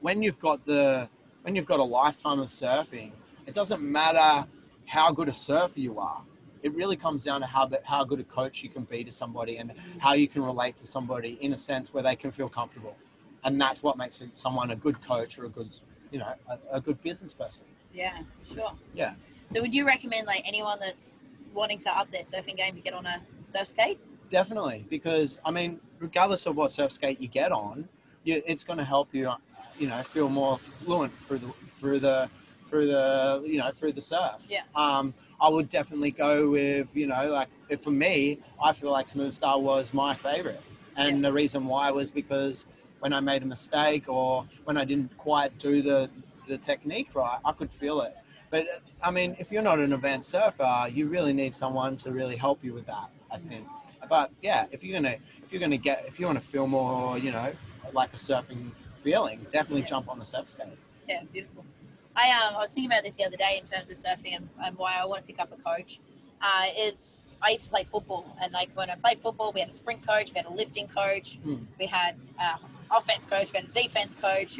when you've got the when you've got a lifetime of surfing it doesn't matter how good a surfer you are. It really comes down to how how good a coach you can be to somebody and how you can relate to somebody in a sense where they can feel comfortable. And that's what makes someone a good coach or a good you know a, a good business person yeah sure Yeah. So would you recommend like anyone that's wanting to up their surfing game to get on a surf skate? definitely because i mean regardless of what surf skate you get on you, it's going to help you you know feel more fluent through the through the through the you know through the surf Yeah. um i would definitely go with you know like if for me i feel like Smoothstar was my favorite and the reason why was because when i made a mistake or when i didn't quite do the the technique right i could feel it but i mean if you're not an advanced surfer you really need someone to really help you with that i think but yeah if you're gonna if you're gonna get if you want to feel more you know like a surfing feeling definitely Yeah. jump on the surf skate Yeah, beautiful. I um I was thinking about this the other day in terms of surfing and, and why I want to pick up a coach. Uh, is I used to play football and like when I played football, we had a sprint coach, we had a lifting coach, Hmm. we had uh, offense coach, we had a defense coach.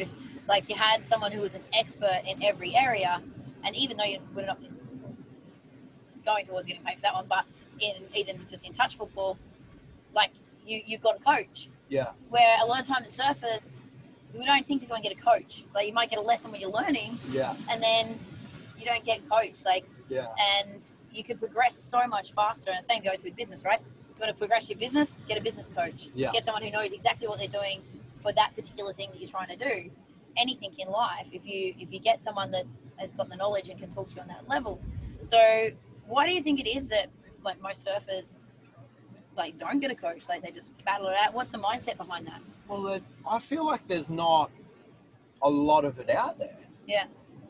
Like you had someone who was an expert in every area, and even though you, we're not going towards getting paid for that one, but in even just in touch football, like you you got a coach yeah where a lot of times the surfers we don't think to go and get a coach. Like you might get a lesson when you're learning, yeah and then you don't get coached. Like, yeah and you could progress so much faster. And the same goes with business, right? You want to progress your business, get a business coach. Yeah. Get someone who knows exactly what they're doing for that particular thing that you're trying to do. Anything in life, if you if you get someone that has got the knowledge and can talk to you on that level. So, why do you think it is that like most surfers like don't get a coach? Like they just battle it out. What's the mindset behind that? well i feel like there's not a lot of it out there Yeah.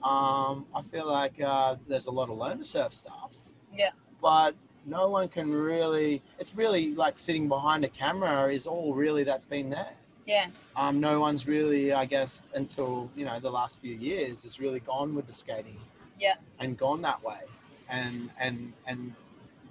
um i feel like uh, there's a lot of learn to surf stuff Yeah. but no one can really it's really like sitting behind a camera is all really that's been there Yeah. um, no one's really, I guess, until you know the last few years, has really gone with the skating. Yeah. And gone that way, and and and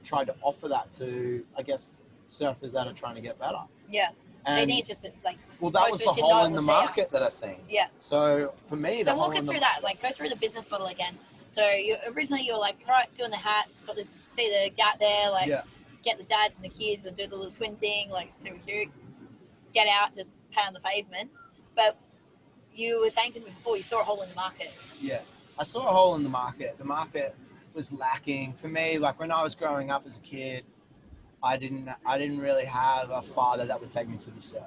tried to offer that to, I guess, surfers that are trying to get better. Yeah. So you And think it's just like well, that was the hole in the market that I seen. yeah. So for me, So walk us in the through that. Like go through the business model again. So you originally you were like right doing the hats, got this see the gap there, like Yeah. get the dads and the kids and do the little twin thing, like super cute. Get out, just pay on the pavement. But you were saying to me before you saw a hole in the market. Yeah, I saw a hole in the market. The market was lacking for me. Like when I was growing up as a kid, I didn't I didn't really have a father that would take me to the surf.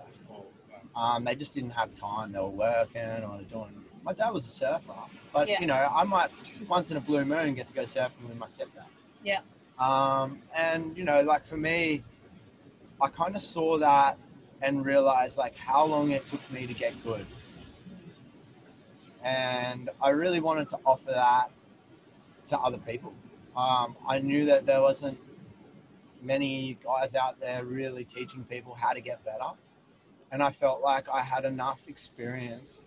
Um, they just didn't have time. They were working or doing. My dad was a surfer, but Yeah. you know I might once in a blue moon get to go surfing with my stepdad. Yeah. Um, and you know, like for me, I kind of saw that and realize like how long it took me to get good and I really wanted to offer that to other people. Um, I knew that there wasn't many guys out there really teaching people how to get better, and I felt like I had enough experience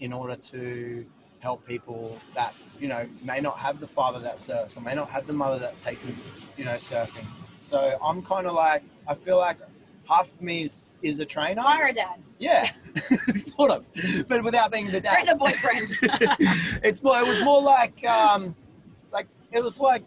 in order to help people that you know may not have the father that surfs or may not have the mother that takes, you know surfing. So I'm kind of like I feel like half of me is, is a trainer. Hire a dad. Yeah, sort of, but without being the dad. or boyfriend. it's more. It was more like, um, like it was like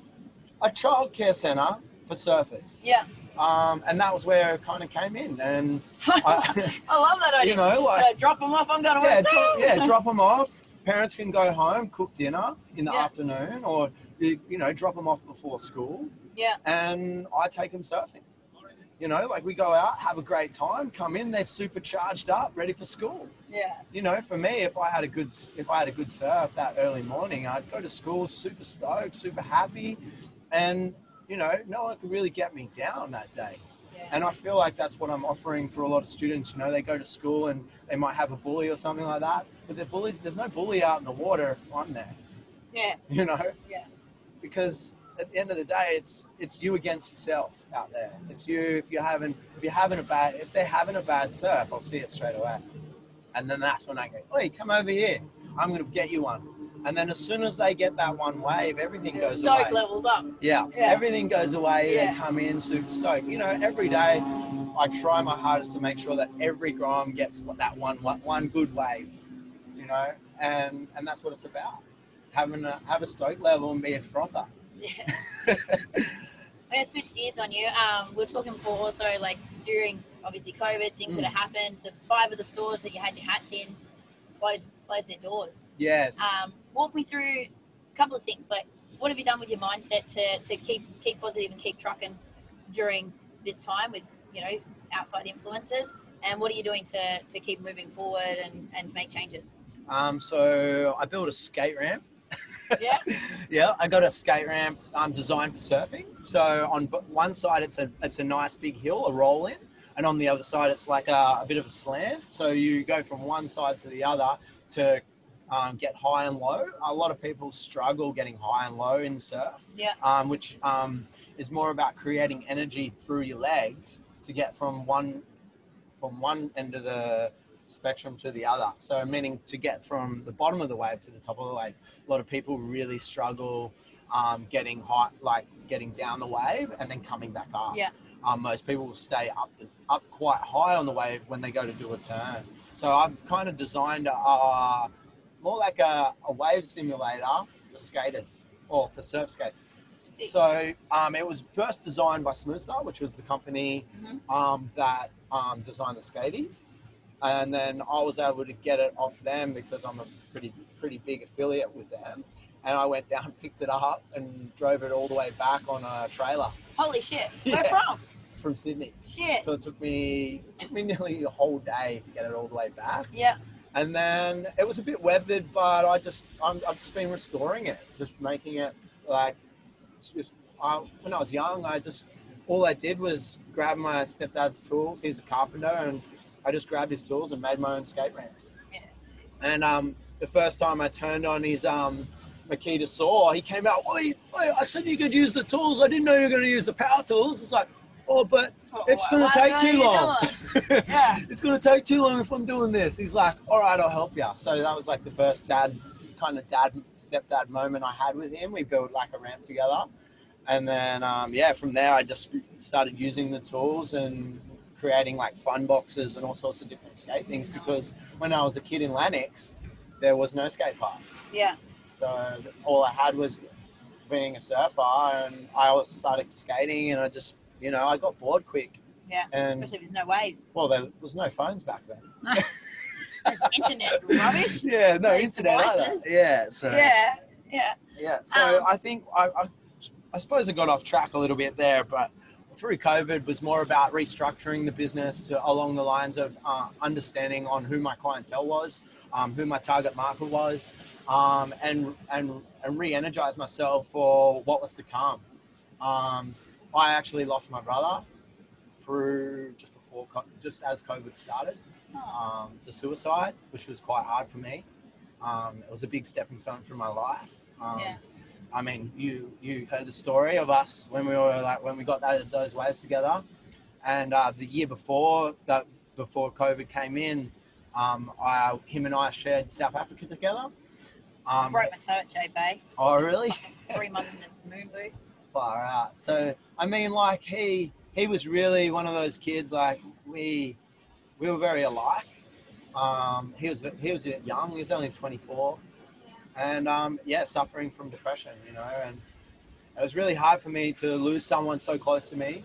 a childcare center for surfers, yeah. um, and that was where it kind of came in. And I, I love that idea. you know, like Uh, drop them off. I'm going to yeah, work. yeah, drop them off. Parents can go home, cook dinner in the Yeah. afternoon, or you, you know, drop them off before school, Yeah. and I take them surfing. You know, like we go out, have a great time, come in, they're super charged up, ready for school. Yeah. you know, for me, if I had a good if I had a good surf that early morning, I'd go to school super stoked, super happy, and you know, no one could really get me down that day. Yeah. And I feel like that's what I'm offering for a lot of students. You know, they go to school and they might have a bully or something like that, but the bullies, there's no bully out in the water if I'm there. Yeah. You know, Yeah. because at the end of the day, it's it's you against yourself out there. It's you if you're having if you're having a bad if they're having a bad surf, I'll see it straight away. And then that's when I go, hey, come over here. I'm gonna get you one. And then as soon as they get that one wave, everything goes Stoke away. levels up. Yeah, Yeah. everything goes away. Yeah. They come in super stoked. You know, every day I try my hardest to make sure that every grom gets that one good wave. You know, and and that's what it's about. Having a have a stoke level and be a frother. Yeah. I'm gonna switch gears on you. Um, we are talking before also like during obviously COVID, things that Mm. have happened. The five of the stores that you had your hats in closed closed their doors. yes. Um, walk me through a couple of things. Like, what have you done with your mindset to, to keep keep positive and keep trucking during this time with you know outside influences? And what are you doing to, to keep moving forward and, and make changes? Um, so I built a skate ramp. Yeah. yeah, I got a skate ramp um, designed for surfing. So on one side, it's a it's a nice big hill, a roll in, and on the other side, it's like a, a bit of a slant. So you go from one side to the other to um, get high and low. A lot of people struggle getting high and low in surf. Yeah. Um, which um, is more about creating energy through your legs to get from one from one end of the spectrum to the other. So meaning to get from the bottom of the wave to the top of the wave. A lot of people really struggle um, getting high, like getting down the wave and then coming back up. Yeah. Um, most people will stay up the, up quite high on the wave when they go to do a turn. So I've kind of designed a, more like a, a wave simulator for skaters or for surf skaters. Sick. So um, it was first designed by Smoothstar, which was the company Mhm. um, that um, designed the skaties, and then I was able to get it off them because I'm a pretty pretty big affiliate with them. And I went down, picked it up, and drove it all the way back on a trailer Holy shit. Where Yeah. from? from Sydney. Shit. So it took me it took me nearly a whole day to get it all the way back. Yeah. And then it was a bit weathered, but I just I'm, I've just been restoring it, just making it like just I, when I was young, I just all I did was grab my stepdad's tools. He's a carpenter, and I just grabbed his tools and made my own skate ramps. Yes. And um, the first time I turned on his um, Makita saw, he came out. Wait, I said you could use the tools. I didn't know you were going to use the power tools. It's like, oh, but it's going to take too long. Yeah. it's going to take too long if I'm doing this. He's like, all right, I'll help you. So that was like the first dad, kind of dad, stepdad moment I had with him. We built like a ramp together. and then um, yeah, from there I just started using the tools and creating like fun boxes and all sorts of different skate things because when I was a kid in Lennox, there was no skate parks. Yeah. So all I had was being a surfer, and I always started skating, and I just you know I got bored quick. Yeah. And Especially if there's no waves. well, there was no phones back then. There's internet rubbish. Yeah, no internet either. Yeah, so Yeah. Yeah. Yeah, so Um, I think I, I, I suppose I got off track a little bit there, but through COVID was more about restructuring the business to, along the lines of uh, understanding on who my clientele was, um, who my target market was, um, and and and re-energize myself for what was to come. Um, I actually lost my brother through just before, just as COVID started um, to suicide, which was quite hard for me. Um, it was a big stepping stone for my life. Um, Yeah. I mean, you you heard the story of us when we were like when we got that, those waves together, and uh, the year before that before COVID came in, um, I, him and I shared South Africa together. Um, broke my toe at J Bay. oh really? Three months in the moon boot. far out. So I mean, like he he was really one of those kids. Like we we were very alike. Um, he was he was young. He was only 24, and um, yeah, suffering from depression. You know, and it was really hard for me to lose someone so close to me,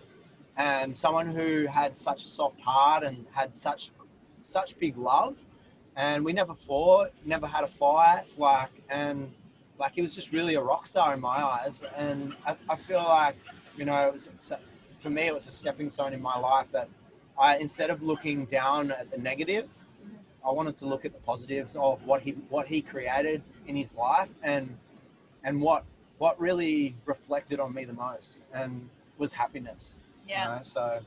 and someone who had such a soft heart and had such such big love. And we never fought, never had a fight. Like and like he was just really a rock star in my eyes and I, I feel like you know it was for me it was a stepping stone in my life that I instead of looking down at the negative I wanted to look at the positives of what he what he created in his life and and what what really reflected on me the most and was happiness you Yeah. know? so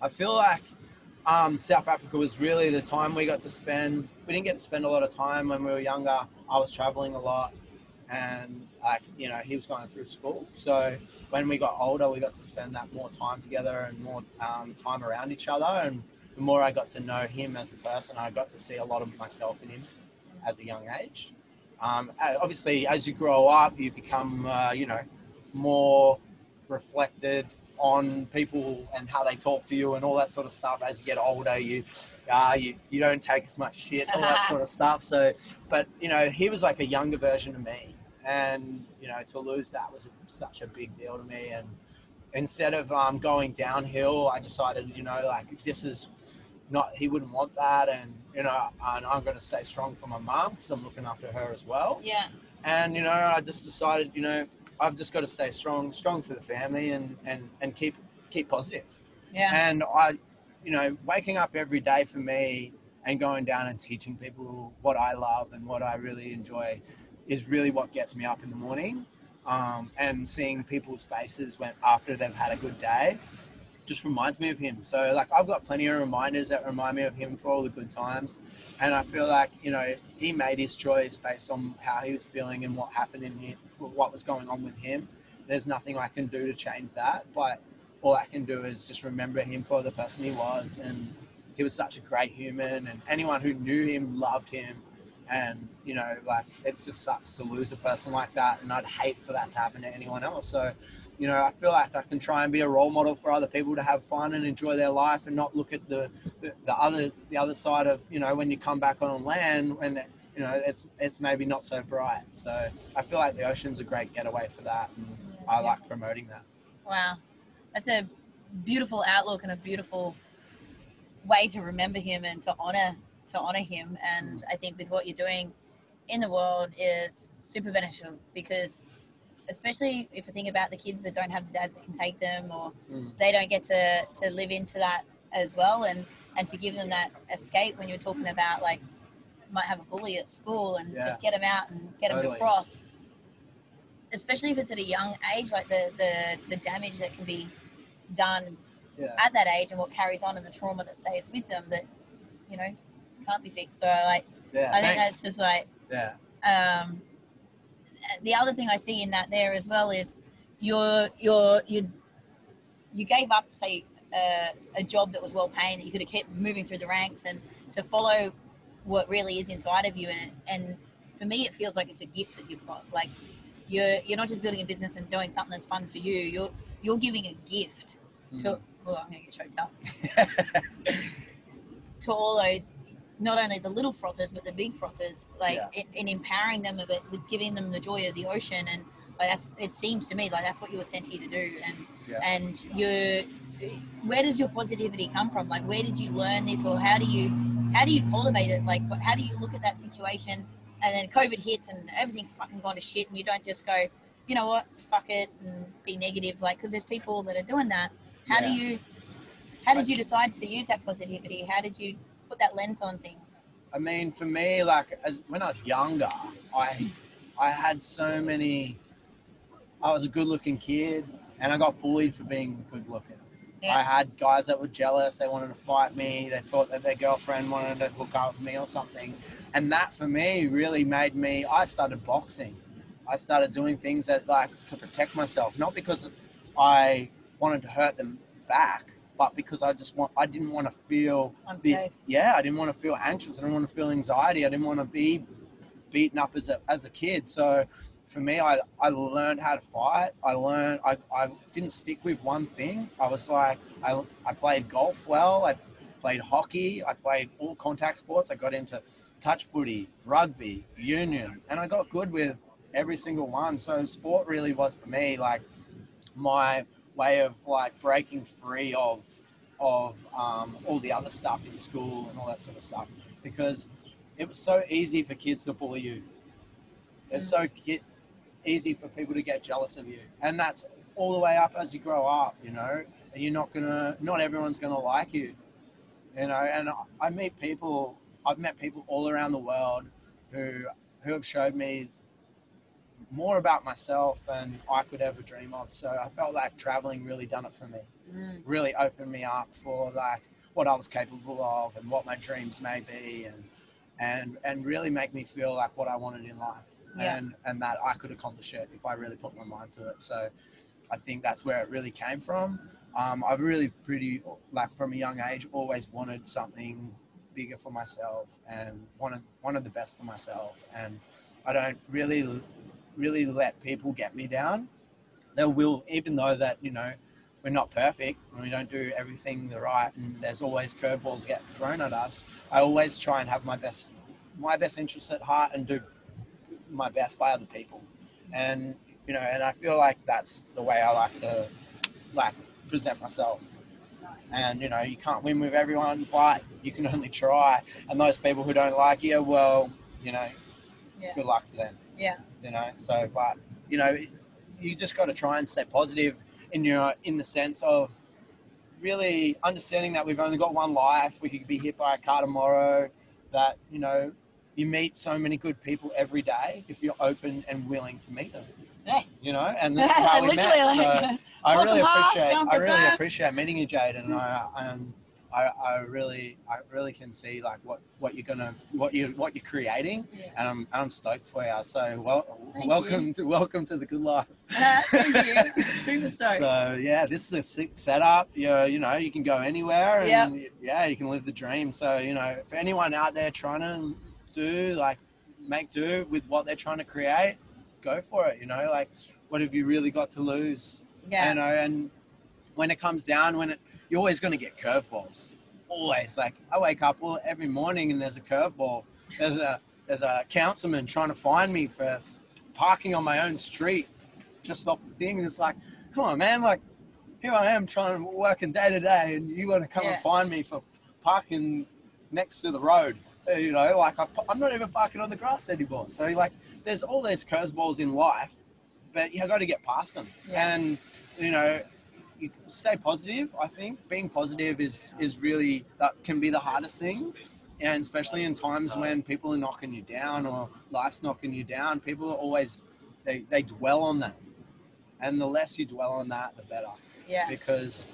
I feel like um, South Africa was really the time we got to spend. We didn't get to spend a lot of time when we were younger. I was traveling a lot, and like you know, he was going through school. So when we got older, we got to spend that more time together and more um, time around each other. And the more I got to know him as a person, I got to see a lot of myself in him as a young age. Um, obviously, as you grow up, you become uh, you know more reflected on people and how they talk to you and all that sort of stuff. As you get older, you uh, you, you don't take as much shit, all that sort of stuff. So, but you know, he was like a younger version of me, and you know, to lose that was such a big deal to me. And instead of um, going downhill, I decided, you know, like this is not he wouldn't want that, and you know, and I'm going to stay strong for my mom because I'm looking after her as well. Yeah. and you know i just decided you know i've just got to stay strong strong for the family and and and keep keep positive. Yeah. and i you know waking up every day for me and going down and teaching people what i love and what i really enjoy is really what gets me up in the morning. Um, and seeing people's faces when after they've had a good day just reminds me of him so like i've got plenty of reminders that remind me of him for all the good times and I feel like you know he made his choice based on how he was feeling and what happened in him, what was going on with him. There's nothing I can do to change that, but all I can do is just remember him for the person he was, and he was such a great human, and anyone who knew him loved him, and you know like it's just sucks to lose a person like that, and I'd hate for that to happen to anyone else. So you know, I feel like I can try and be a role model for other people to have fun and enjoy their life and not look at the, the, the other the other side of you know when you come back on land and you know it's it's maybe not so bright. So I feel like the ocean's a great getaway for that, and I like promoting that. Wow. That's a beautiful outlook and a beautiful way to remember him and to honor to honor him. And mm. I think with what you're doing in the world is super beneficial because especially if you think about the kids that don't have the dads that can take them or Mm. they don't get to, to live into that as well and, and to give them that escape when you're talking about like might have a bully at school and Yeah. just get them out and get them to froth especially if it's at a young age, like the the, the damage that can be done Yeah. at that age and what carries on and the trauma that stays with them that you know can't be fixed. So like Yeah. I think thanks. that's just like yeah. um, the other thing I see in that there as well is you're you're you you gave up say uh, a job that was well paying that you could have kept moving through the ranks and to follow what really is inside of you and and for me it feels like it's a gift that you've got like you're you're not just building a business and doing something that's fun for you. You're you're giving a gift Mm. to. Oh, I'm gonna get choked up. to all those, not only the little frothers but the big frothers, like Yeah. in, in empowering them a bit with giving them the joy of the ocean, and like that's it seems to me like that's what you were sent here to do, and Yeah. and you, where does your positivity come from? Like where did you learn this, or how do you how do you cultivate it? Like how do you look at that situation, and then COVID hits and everything's fucking gone to shit, and you don't just go, you know what, fuck it, and be negative, like because there's people that are doing that. How do you how did you decide to use that positivity? How did you put that lens on things? I mean, for me, like as when I was younger, I I had so many. I was a good-looking kid, and I got bullied for being good-looking. Yeah. I had guys that were jealous. They wanted to fight me. They thought that their girlfriend wanted to hook up with me or something, and that for me really made me. I started boxing. I started doing things that like to protect myself, not because I wanted to hurt them back, but because I just want. I didn't want to feel the- yeah, I didn't want to feel anxious. I didn't want to feel anxiety. I didn't want to be beaten up as a, as a kid. So for me, I, I learned how to fight. I learned, I, I didn't stick with one thing. I was like, I, I played golf well. I played hockey. I played all contact sports. I got into touch footy, rugby, union, and I got good with every single one. So sport really was for me like my way of like breaking free of of um, all the other stuff in school and all that sort of stuff because it was so easy for kids to bully you. It's so ki- easy for people to get jealous of you, and that's all the way up as you grow up. You know, and you're not gonna, not everyone's gonna like you. You know, and I- I meet people. I've met people all around the world who who have showed me more about myself than I could ever dream of. So I felt like traveling really done it for me Mm. really opened me up for like what I was capable of and what my dreams may be and and and really make me feel like what I wanted in life Yeah. and and that I could accomplish it if I really put my mind to it so I think that's where it really came from um, I've really pretty like from a young age always wanted something bigger for myself and wanted wanted the best for myself and I don't really really let people get me down. They will even though that you know we're not perfect and we don't do everything the right and mm. there's always curveballs get thrown at us i always try and have my best my best interests at heart and do my best by other people. And you know and i feel like that's the way i like to like present myself. And you know you can't win with everyone but you can only try. And those people who don't like you well you know Yeah. good luck to them. Yeah. You know so but you know you just got to try and stay positive in your in the sense of really understanding that we've only got one life we could be hit by a car tomorrow that you know you meet so many good people every day if you're open and willing to meet them Yeah. you know and this is how we met so like, I really appreciate I really appreciate meeting you Jade and I and I, I really I really can see like what, what you're gonna what you what you're creating Yeah. and I'm, I'm stoked for you so well Thank welcome to welcome to the good life Uh, thank you. Super stoked. so yeah this is a sick setup you you know you can go anywhere and yeah you can live the dream so you know for anyone out there trying to do like make do with what they're trying to create go for it you know like what have you really got to lose yeah. you know, and when it comes down, when it, you're always going to get curveballs. Always. Like I wake up all, every morning and there's a curveball. There's a there's a councilman trying to find me for parking on my own street, just off the thing. And it's like, come on, man. Like here I am trying to working day to day, and you want to come Yeah. and find me for parking next to the road. Uh, You know, like I, I'm not even parking on the grass anymore. So like, there's all these curveballs in life, but you got to get past them. Yeah. And you know, you stay positive. I think being positive is is really that can be the hardest thing, and especially in times when people are knocking you down or life's knocking you down. People are always they they dwell on that, and the less you dwell on that, the better yeah. because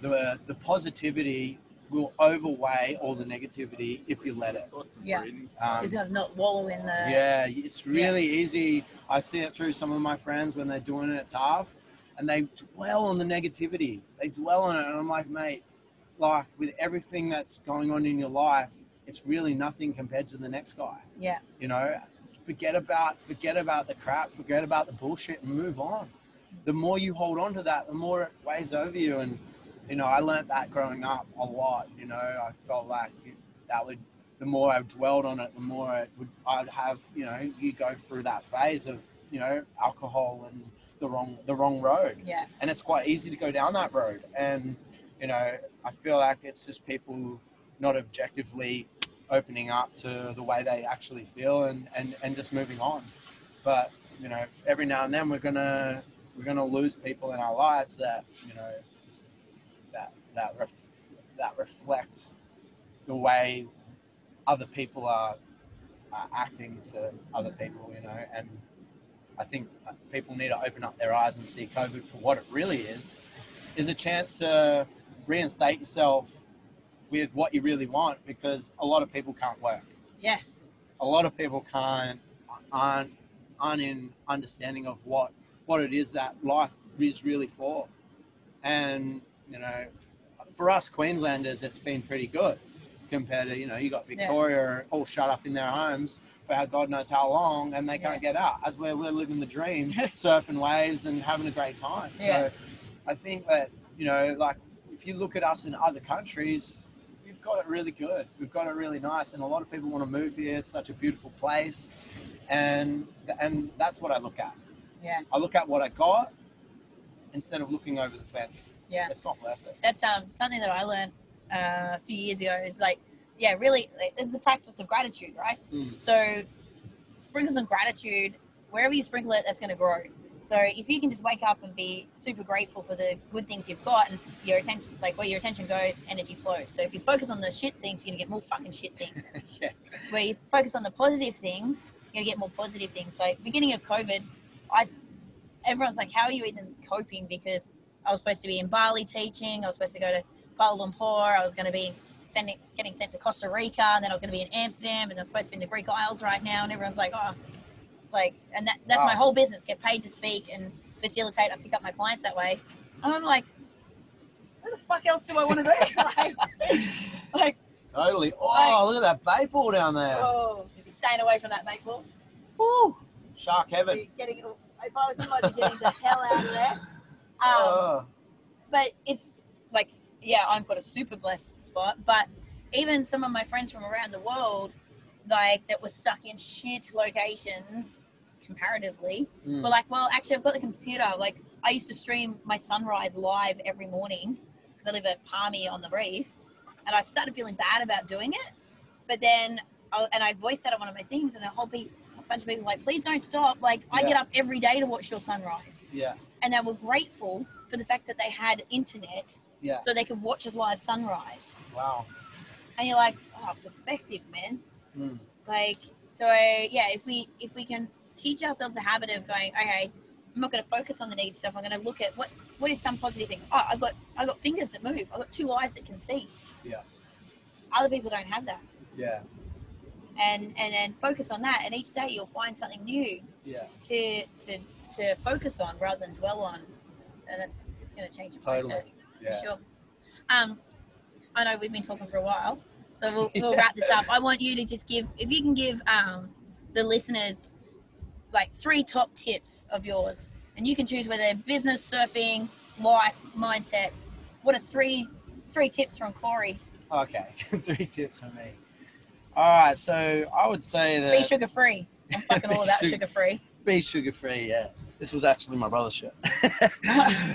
the the positivity will overweigh all the negativity if you let it. Yeah. Um, gonna not wallow in the. yeah, it's really easy. I see it through some of my friends when they're doing it tough, and they dwell on the negativity. They dwell on it, and I'm like, mate, like with everything that's going on in your life, it's really nothing compared to the next guy. Yeah. You know, forget about forget about the crap, forget about the bullshit, and move on. The more you hold on to that, the more it weighs over you. And you know, I learned that growing up a lot. You know, I felt like that would. The more I dwelled on it, the more it would. I'd have. You know, you go through that phase of you know alcohol and the wrong the wrong road. Yeah. and it's quite easy to go down that road. And you know i feel like it's just people not objectively opening up to the way they actually feel and and, and just moving on. But you know every now and then we're gonna we're gonna lose people in our lives that you know that that ref, that reflect the way other people are, are acting to other people you know and I think uh, people need to open up their eyes and see COVID for what it really is, is a chance to reinstate yourself with what you really want because a lot of people can't work. Yes. A lot of people can't aren't aren't in understanding of what what it is that life is really for. And, you know, for us Queenslanders it's been pretty good compared to, you know, you got Victoria all shut up in their homes for how God knows how long, and they can't get out. As we're, we're living the dream, surfing waves and having a great time. So Yeah. I think that, you know, like if you look at us in other countries, we've got it really good. We've got it really nice, and a lot of people want to move here. It's such a beautiful place, and and that's what I look at. Yeah. I look at what I got instead of looking over the fence. Yeah. It's not worth it. That's um something that I learned uh, a few years ago. Is like, yeah, really, it's the practice of gratitude, right? Mm. So, sprinkle some gratitude wherever you sprinkle it. That's going to grow. So if you can just wake up and be super grateful for the good things you've got, and your attention, like where your attention goes, energy flows. So if you focus on the shit things, you're gonna get more fucking shit things. yeah. Where you focus on the positive things, you're gonna get more positive things. Like beginning of COVID, I everyone's like, "How are you even coping?" Because I was supposed to be in Bali teaching. I was supposed to go to Kuala Lumpur. I was going to be sending, getting sent to Costa Rica, and then I was going to be in Amsterdam, and I'm supposed to be in the Greek Isles right now. And everyone's like, "Oh, like," and that, that's my whole business: get paid to speak and facilitate. I pick up my clients that way. And I'm like, "What the fuck else do I want to do?" like, like, Totally. Oh, look at that bait ball down there. oh, staying away from that bait ball. Woo. Shark heaven. Getting, if I was him, I'd be getting the hell out of there. Um, Oh. but it's like yeah i've got a super blessed spot but even some of my friends from around the world like that were stuck in shit locations comparatively Mm. were like well actually i've got the computer like i used to stream my sunrise live every morning because i live at palmy on the reef and i started feeling bad about doing it but then I, and i voiced that on one of my things and a whole pe- a bunch of people were like please don't stop like i get up every day to watch your sunrise Yeah. and they were grateful for the fact that they had internet Yeah. so they could watch us live sunrise. Wow. And you're like, oh, perspective, man. Mm. Like, so yeah, if we if we can teach ourselves the habit of going, okay, I'm not going to focus on the negative stuff. I'm going to look at what what is some positive thing. Oh, I've got I've got fingers that move. I've got two eyes that can see. Yeah. Other people don't have that. Yeah. And and then focus on that. And each day you'll find something new Yeah. to to to focus on rather than dwell on. And that's it's going to change your Totally. mindset. Yeah. For sure. Um, I know we've been talking for a while, so we'll, we'll wrap this up. I want you to just give, if you can give um, the listeners like three top tips of yours, and you can choose whether business, surfing, life, mindset. What are three three tips from Corey? Okay. Three tips from me. All right. So I would say that Be sugar free. I'm fucking all about sugar- sugar free. be sugar free. Yeah. This was actually my brother's shirt.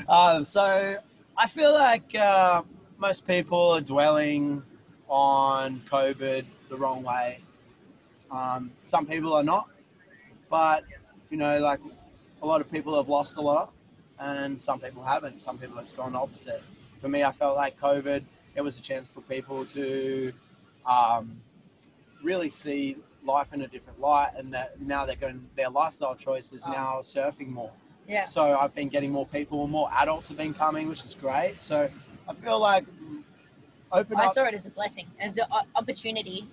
um, so I feel like uh, most people are dwelling on COVID the wrong way. Um, some people are not, but you know, like a lot of people have lost a lot, and some people haven't. Some people it's gone opposite. For me, I felt like COVID. It was a chance for people to um, really see life in a different light, and that now they're going. Their lifestyle choice is Oh. now surfing more. Yeah. So I've been getting more people, more adults have been coming, which is great. So I feel like open I up. saw it as a blessing, as an opportunity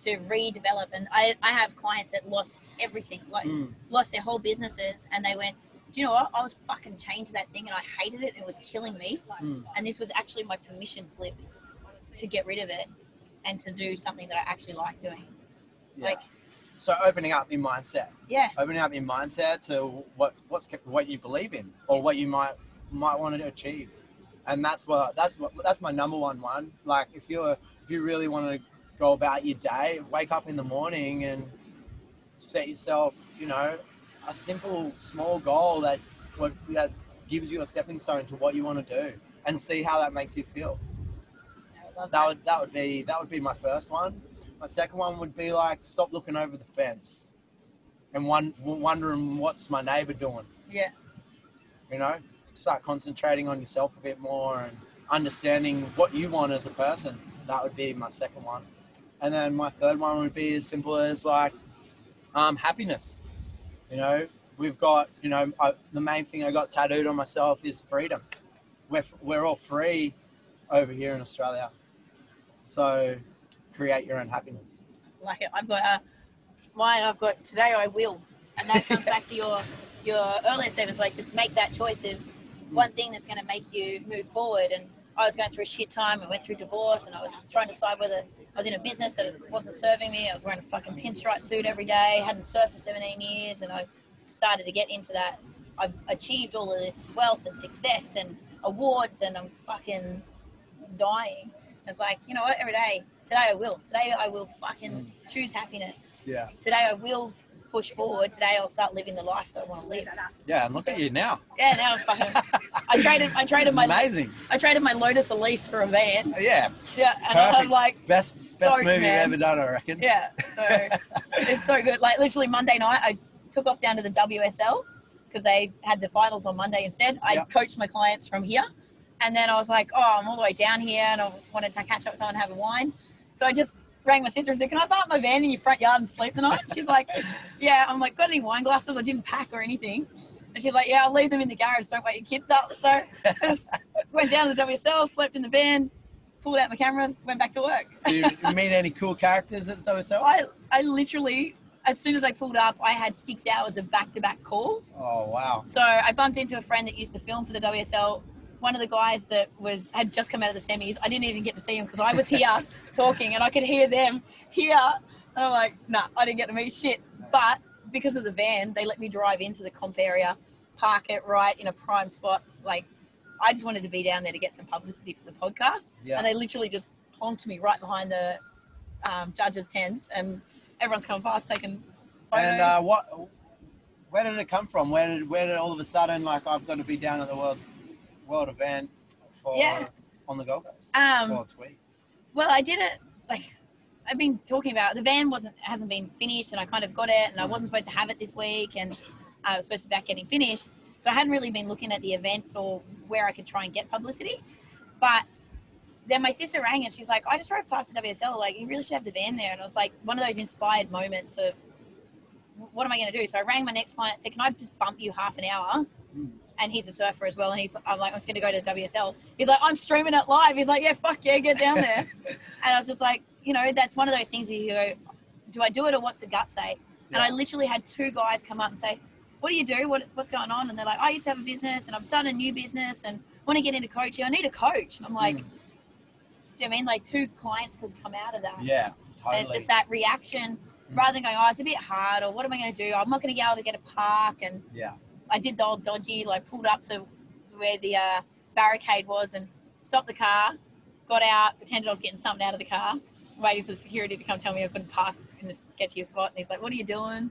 to redevelop. And I, I have clients that lost everything, like Mm, lost their whole businesses, and they went, "Do you know what? I was fucking changed that thing, and I hated it. And it was killing me. mm, And this was actually my permission slip to get rid of it and to do something that I actually like doing. yeah. Like, so opening up your mindset, Yeah. opening up your mindset to what what's what you believe in or what you might might want to achieve, and that's what that's what that's my number one one. Like if you're if you really want to go about your day, wake up in the morning and set yourself, you know, a simple small goal that what that gives you a stepping stone to what you want to do, and see how that makes you feel. Love That would that would be that would be my first one. My second one would be like stop looking over the fence, and one wondering what's my neighbor doing. Yeah. You know, start concentrating on yourself a bit more and understanding what you want as a person. That would be my second one, and then my third one would be as simple as like um, happiness. You know, we've got you know I, the main thing I got tattooed on myself is freedom. We're we're all free over here in Australia, so create your own happiness. like it. I've got uh, mine. I've got today. I will, and that comes back to your your earlier statements. Like just make that choice of one thing that's going to make you move forward. And I was going through a shit time. I went through divorce, and I was trying to decide whether I was in a business that wasn't serving me. I was wearing a fucking pinstripe suit every day. Hadn't surfed for 17 years, and I started to get into that. I've achieved all of this wealth and success and awards, and I'm fucking dying. It's like you know what? Every day, today I will. Today I will fucking choose happiness. Yeah, Today I will push forward. Today I'll start living the life that I want to live. yeah, and look at you now. Yeah, now I'm fucking. I traded. I traded my. amazing. I traded my Lotus Elise for a van. Oh, yeah, Yeah, and I'm like, best best movie man. ever done, I reckon. yeah. So it's so good. Like literally Monday night, I took off down to the WSL because they had the finals on Monday instead. I Yeah. coached my clients from here, and then I was like, oh, I'm all the way down here, and I wanted to catch up with someone and have a wine. So I just rang my sister and said, can I park my van in your front yard and sleep the night? She's like, yeah. I'm like, got any wine glasses? I didn't pack or anything. And she's like, yeah, I'll leave them in the garage. Don't wake your kids up. So I just went down to the WSL, slept in the van, pulled out my camera, went back to work. So you meet any cool characters at those yourself? I, I literally, as soon as I pulled up, I had six hours of back to back calls. Oh wow. So I bumped into a friend that used to film for the WSL. One of the guys that was had just come out of the semis. I didn't even get to see him because I was here talking and I could hear them here. And I'm like, nah, I didn't get to meet shit. But because of the van, they let me drive into the comp area, park it right in a prime spot. Like, I just wanted to be down there to get some publicity for the podcast. Yeah. And they literally just plonked me right behind the um, judges' tents, and everyone's coming past taking photos. And uh, what? Where did it come from? Where did where did all of a sudden like I've got to be down at the world world event for Yeah. on the Gold Coast? um, well, tweet. Well, I did it like I've been talking about. The van wasn't hasn't been finished, and I kind of got it, and I wasn't supposed to have it this week, and I was supposed to be back getting finished. So I hadn't really been looking at the events or where I could try and get publicity. But then my sister rang and she's like, "I just drove past the WSL. Like, you really should have the van there." And I was like, one of those inspired moments of, "What am I going to do?" So I rang my next client, and said, "Can I just bump you half an hour?" Mm. And he's a surfer as well, and he's I'm like, "I'm just going to go to the WSL." He's like, "I'm streaming it live." He's like, "Yeah, fuck yeah, get down there." And I was just like, you know, that's one of those things where you go, do I do it or what's the gut say? And I literally had two guys come up and say, what do you do? What, what's going on? And they're like, I used to have a business and I'm starting a new business and want to get into coaching. I need a coach. And I'm like, Mm. do you know I mean? Like two clients could come out of that. Yeah, And totally. it's just that reaction Mm. rather than going, oh, it's a bit hard or what am I going to do? I'm not going to be able to get a park. And Yeah. I did the old dodgy, like pulled up to where the uh, barricade was and stopped the car, got out, pretended I was getting something out of the car, waiting for the security to come tell me I couldn't park in this sketchy spot. And he's like, what are you doing?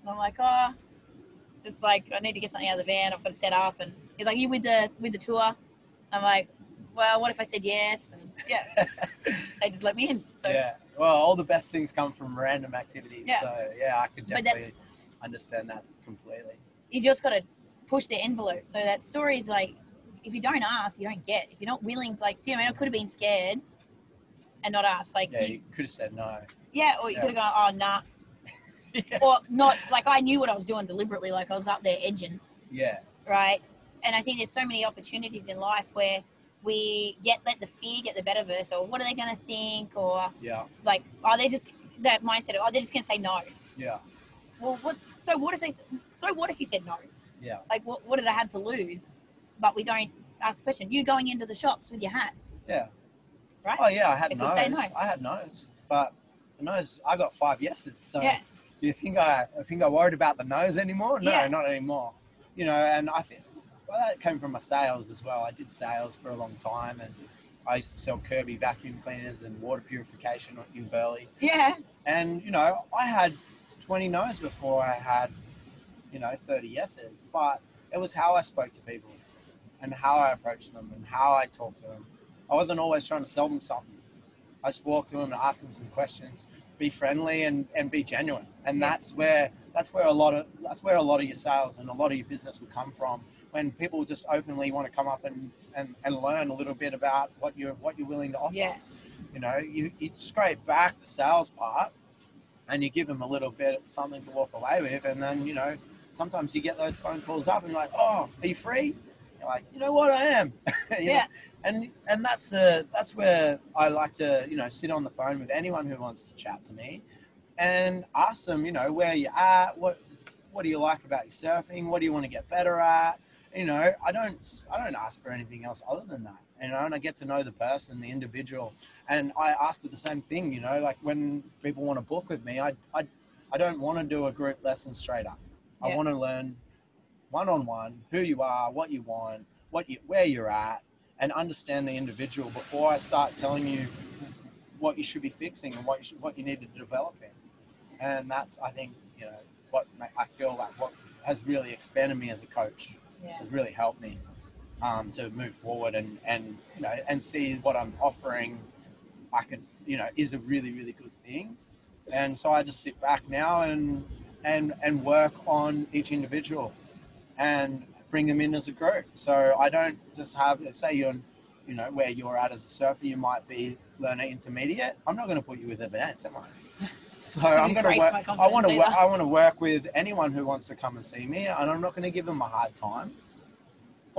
And I'm like, oh, it's like, I need to get something out of the van. I've got to set up. And he's like, you with the, with the tour? I'm like, well, what if I said yes? And yeah, they just let me in. So yeah. Well, all the best things come from random activities. Yeah. So yeah, I could definitely understand that completely. You just got to push the envelope. So that story is like, if you don't ask, you don't get. If you're not willing, like, you know, I mean? I could have been scared and not asked. Like, Yeah, you- you could have said no. yeah, or you Yeah. could have gone, oh, nah. yeah. Or not, like, I knew what I was doing deliberately. Like, I was up there edging, Yeah. right? And I think there's so many opportunities in life where we get, let the fear get the better of us, or what are they going to think? Or, Yeah. like, are they just, that mindset of, oh, they're just going to say no. Yeah. Well, what's, so what if they, so what if you said no? Yeah. like what, what did I have to lose? But we don't ask the question. You going into the shops with your hats, Yeah. right? Oh yeah, I had They no's. could no. I had no's, but the no's I got five yeses. So Yeah. Do you think I, I think I worried about the nose anymore? No, Yeah. not anymore. You know, and I think well, that came from my sales as well. I did sales for a long time, and I used to sell Kirby vacuum cleaners and water purification in Burleigh. Yeah. And you know, I had 20 no's before I had, you know, 30 yeses. But it was how I spoke to people, and how I approached them, and how I talked to them. I wasn't always trying to sell them something. I just walked to them and asked them some questions, be friendly and, and be genuine. And that's where that's where a lot of that's where a lot of your sales and a lot of your business will come from. When people just openly want to come up and, and, and learn a little bit about what you're what you're willing to offer. Yeah. You know, you, you scrape back the sales part and you give them a little bit of something to walk away with. And then, you know, sometimes you get those phone calls up and like, oh, are you free? You're like, you know what, I am. You know? Yeah. And and that's the that's where I like to, you know, sit on the phone with anyone who wants to chat to me and ask them, you know, where you're at, what what do you like about your surfing, what do you want to get better at? You know, I don't I don't ask for anything else other than that. You know, and I get to know the person, the individual. And I ask for the same thing, you know, like when people want to book with me, I I, I don't want to do a group lesson straight up. I want to learn one on one who you are, what you want, what you where you're at, and understand the individual before I start telling you what you should be fixing and what you should, what you need to develop in. And that's I think you know what I feel like what has really expanded me as a coach Yeah. has really helped me um, to move forward and and you know and see what I'm offering. I could you know is a really really good thing, and so I just sit back now and and and work on each individual, and bring them in as a group. So I don't just have say you're you know where you're at as a surfer, you might be learner intermediate. I'm not going to put you with advanced, am I? So I'm going to work. I want to work. I want to work with anyone who wants to come and see me, and I'm not going to give them a hard time.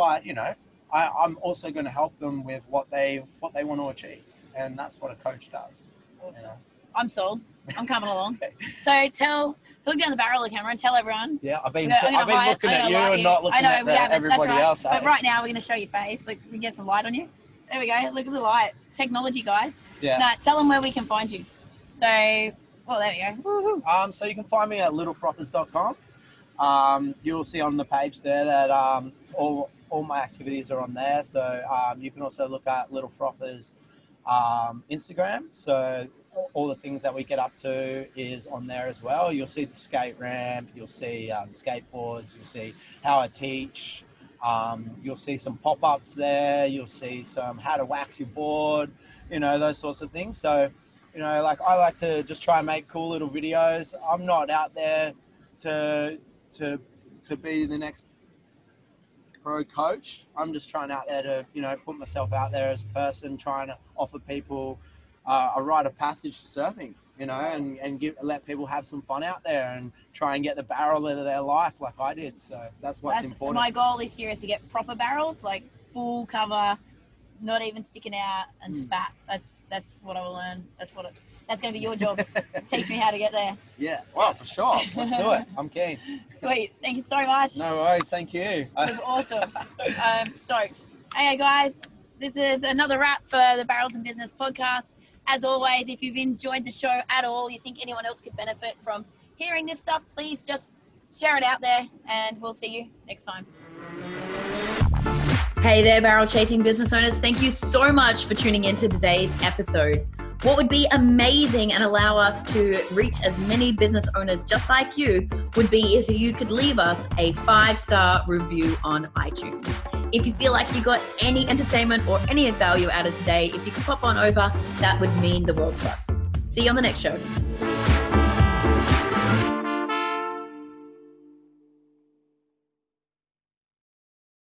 But you know, I, I'm also going to help them with what they what they want to achieve, and that's what a coach does. You know? I'm sold. I'm coming along. Okay. So tell, look down the barrel of the camera and tell everyone. Yeah, I've been I'm gonna I've been hide- looking I'm at gonna you light and not I looking know, at the, yeah, that's everybody right. else. But eh? right now we're going to show your face. Like, we can get some light on you. There we go. Look at the light. Technology, guys. Yeah. Now, tell them where we can find you. So, well, there we go. Woohoo. Um, so you can find me at littlefrothers.com. Um, you'll see on the page there that um, all, all my activities are on there. So um, you can also look at Little Frothers um, Instagram. So all the things that we get up to is on there as well. You'll see the skate ramp, you'll see um, skateboards, you'll see how I teach. Um, you'll see some pop-ups there. You'll see some how to wax your board, you know, those sorts of things. So you know, like I like to just try and make cool little videos. I'm not out there to to to be the next pro coach. I'm just trying out there to you know put myself out there as a person, trying to offer people uh, a rite of passage to surfing. You know, and and give let people have some fun out there and try and get the barrel into their life like I did. So that's what's That's, important. my goal this year is to get proper barrel, like full cover, not even sticking out and Mm. spat. That's that's what I will learn. That's what it, that's going to be your job. Teach me how to get there. yeah, well, for sure. Let's do it. I'm keen. Sweet. Thank you so much. No worries. Thank you. It was awesome. I'm stoked. Hey guys, this is another wrap for the Barrels and Business podcast. As always, if you've enjoyed the show at all, you think anyone else could benefit from hearing this stuff, please just share it out there and we'll see you next time. Hey there, barrel chasing business owners. Thank you so much for tuning in to today's episode. What would be amazing and allow us to reach as many business owners just like you would be if you could leave us a five star review on iTunes. If you feel like you got any entertainment or any value out of today, if you could pop on over, that would mean the world to us. See you on the next show.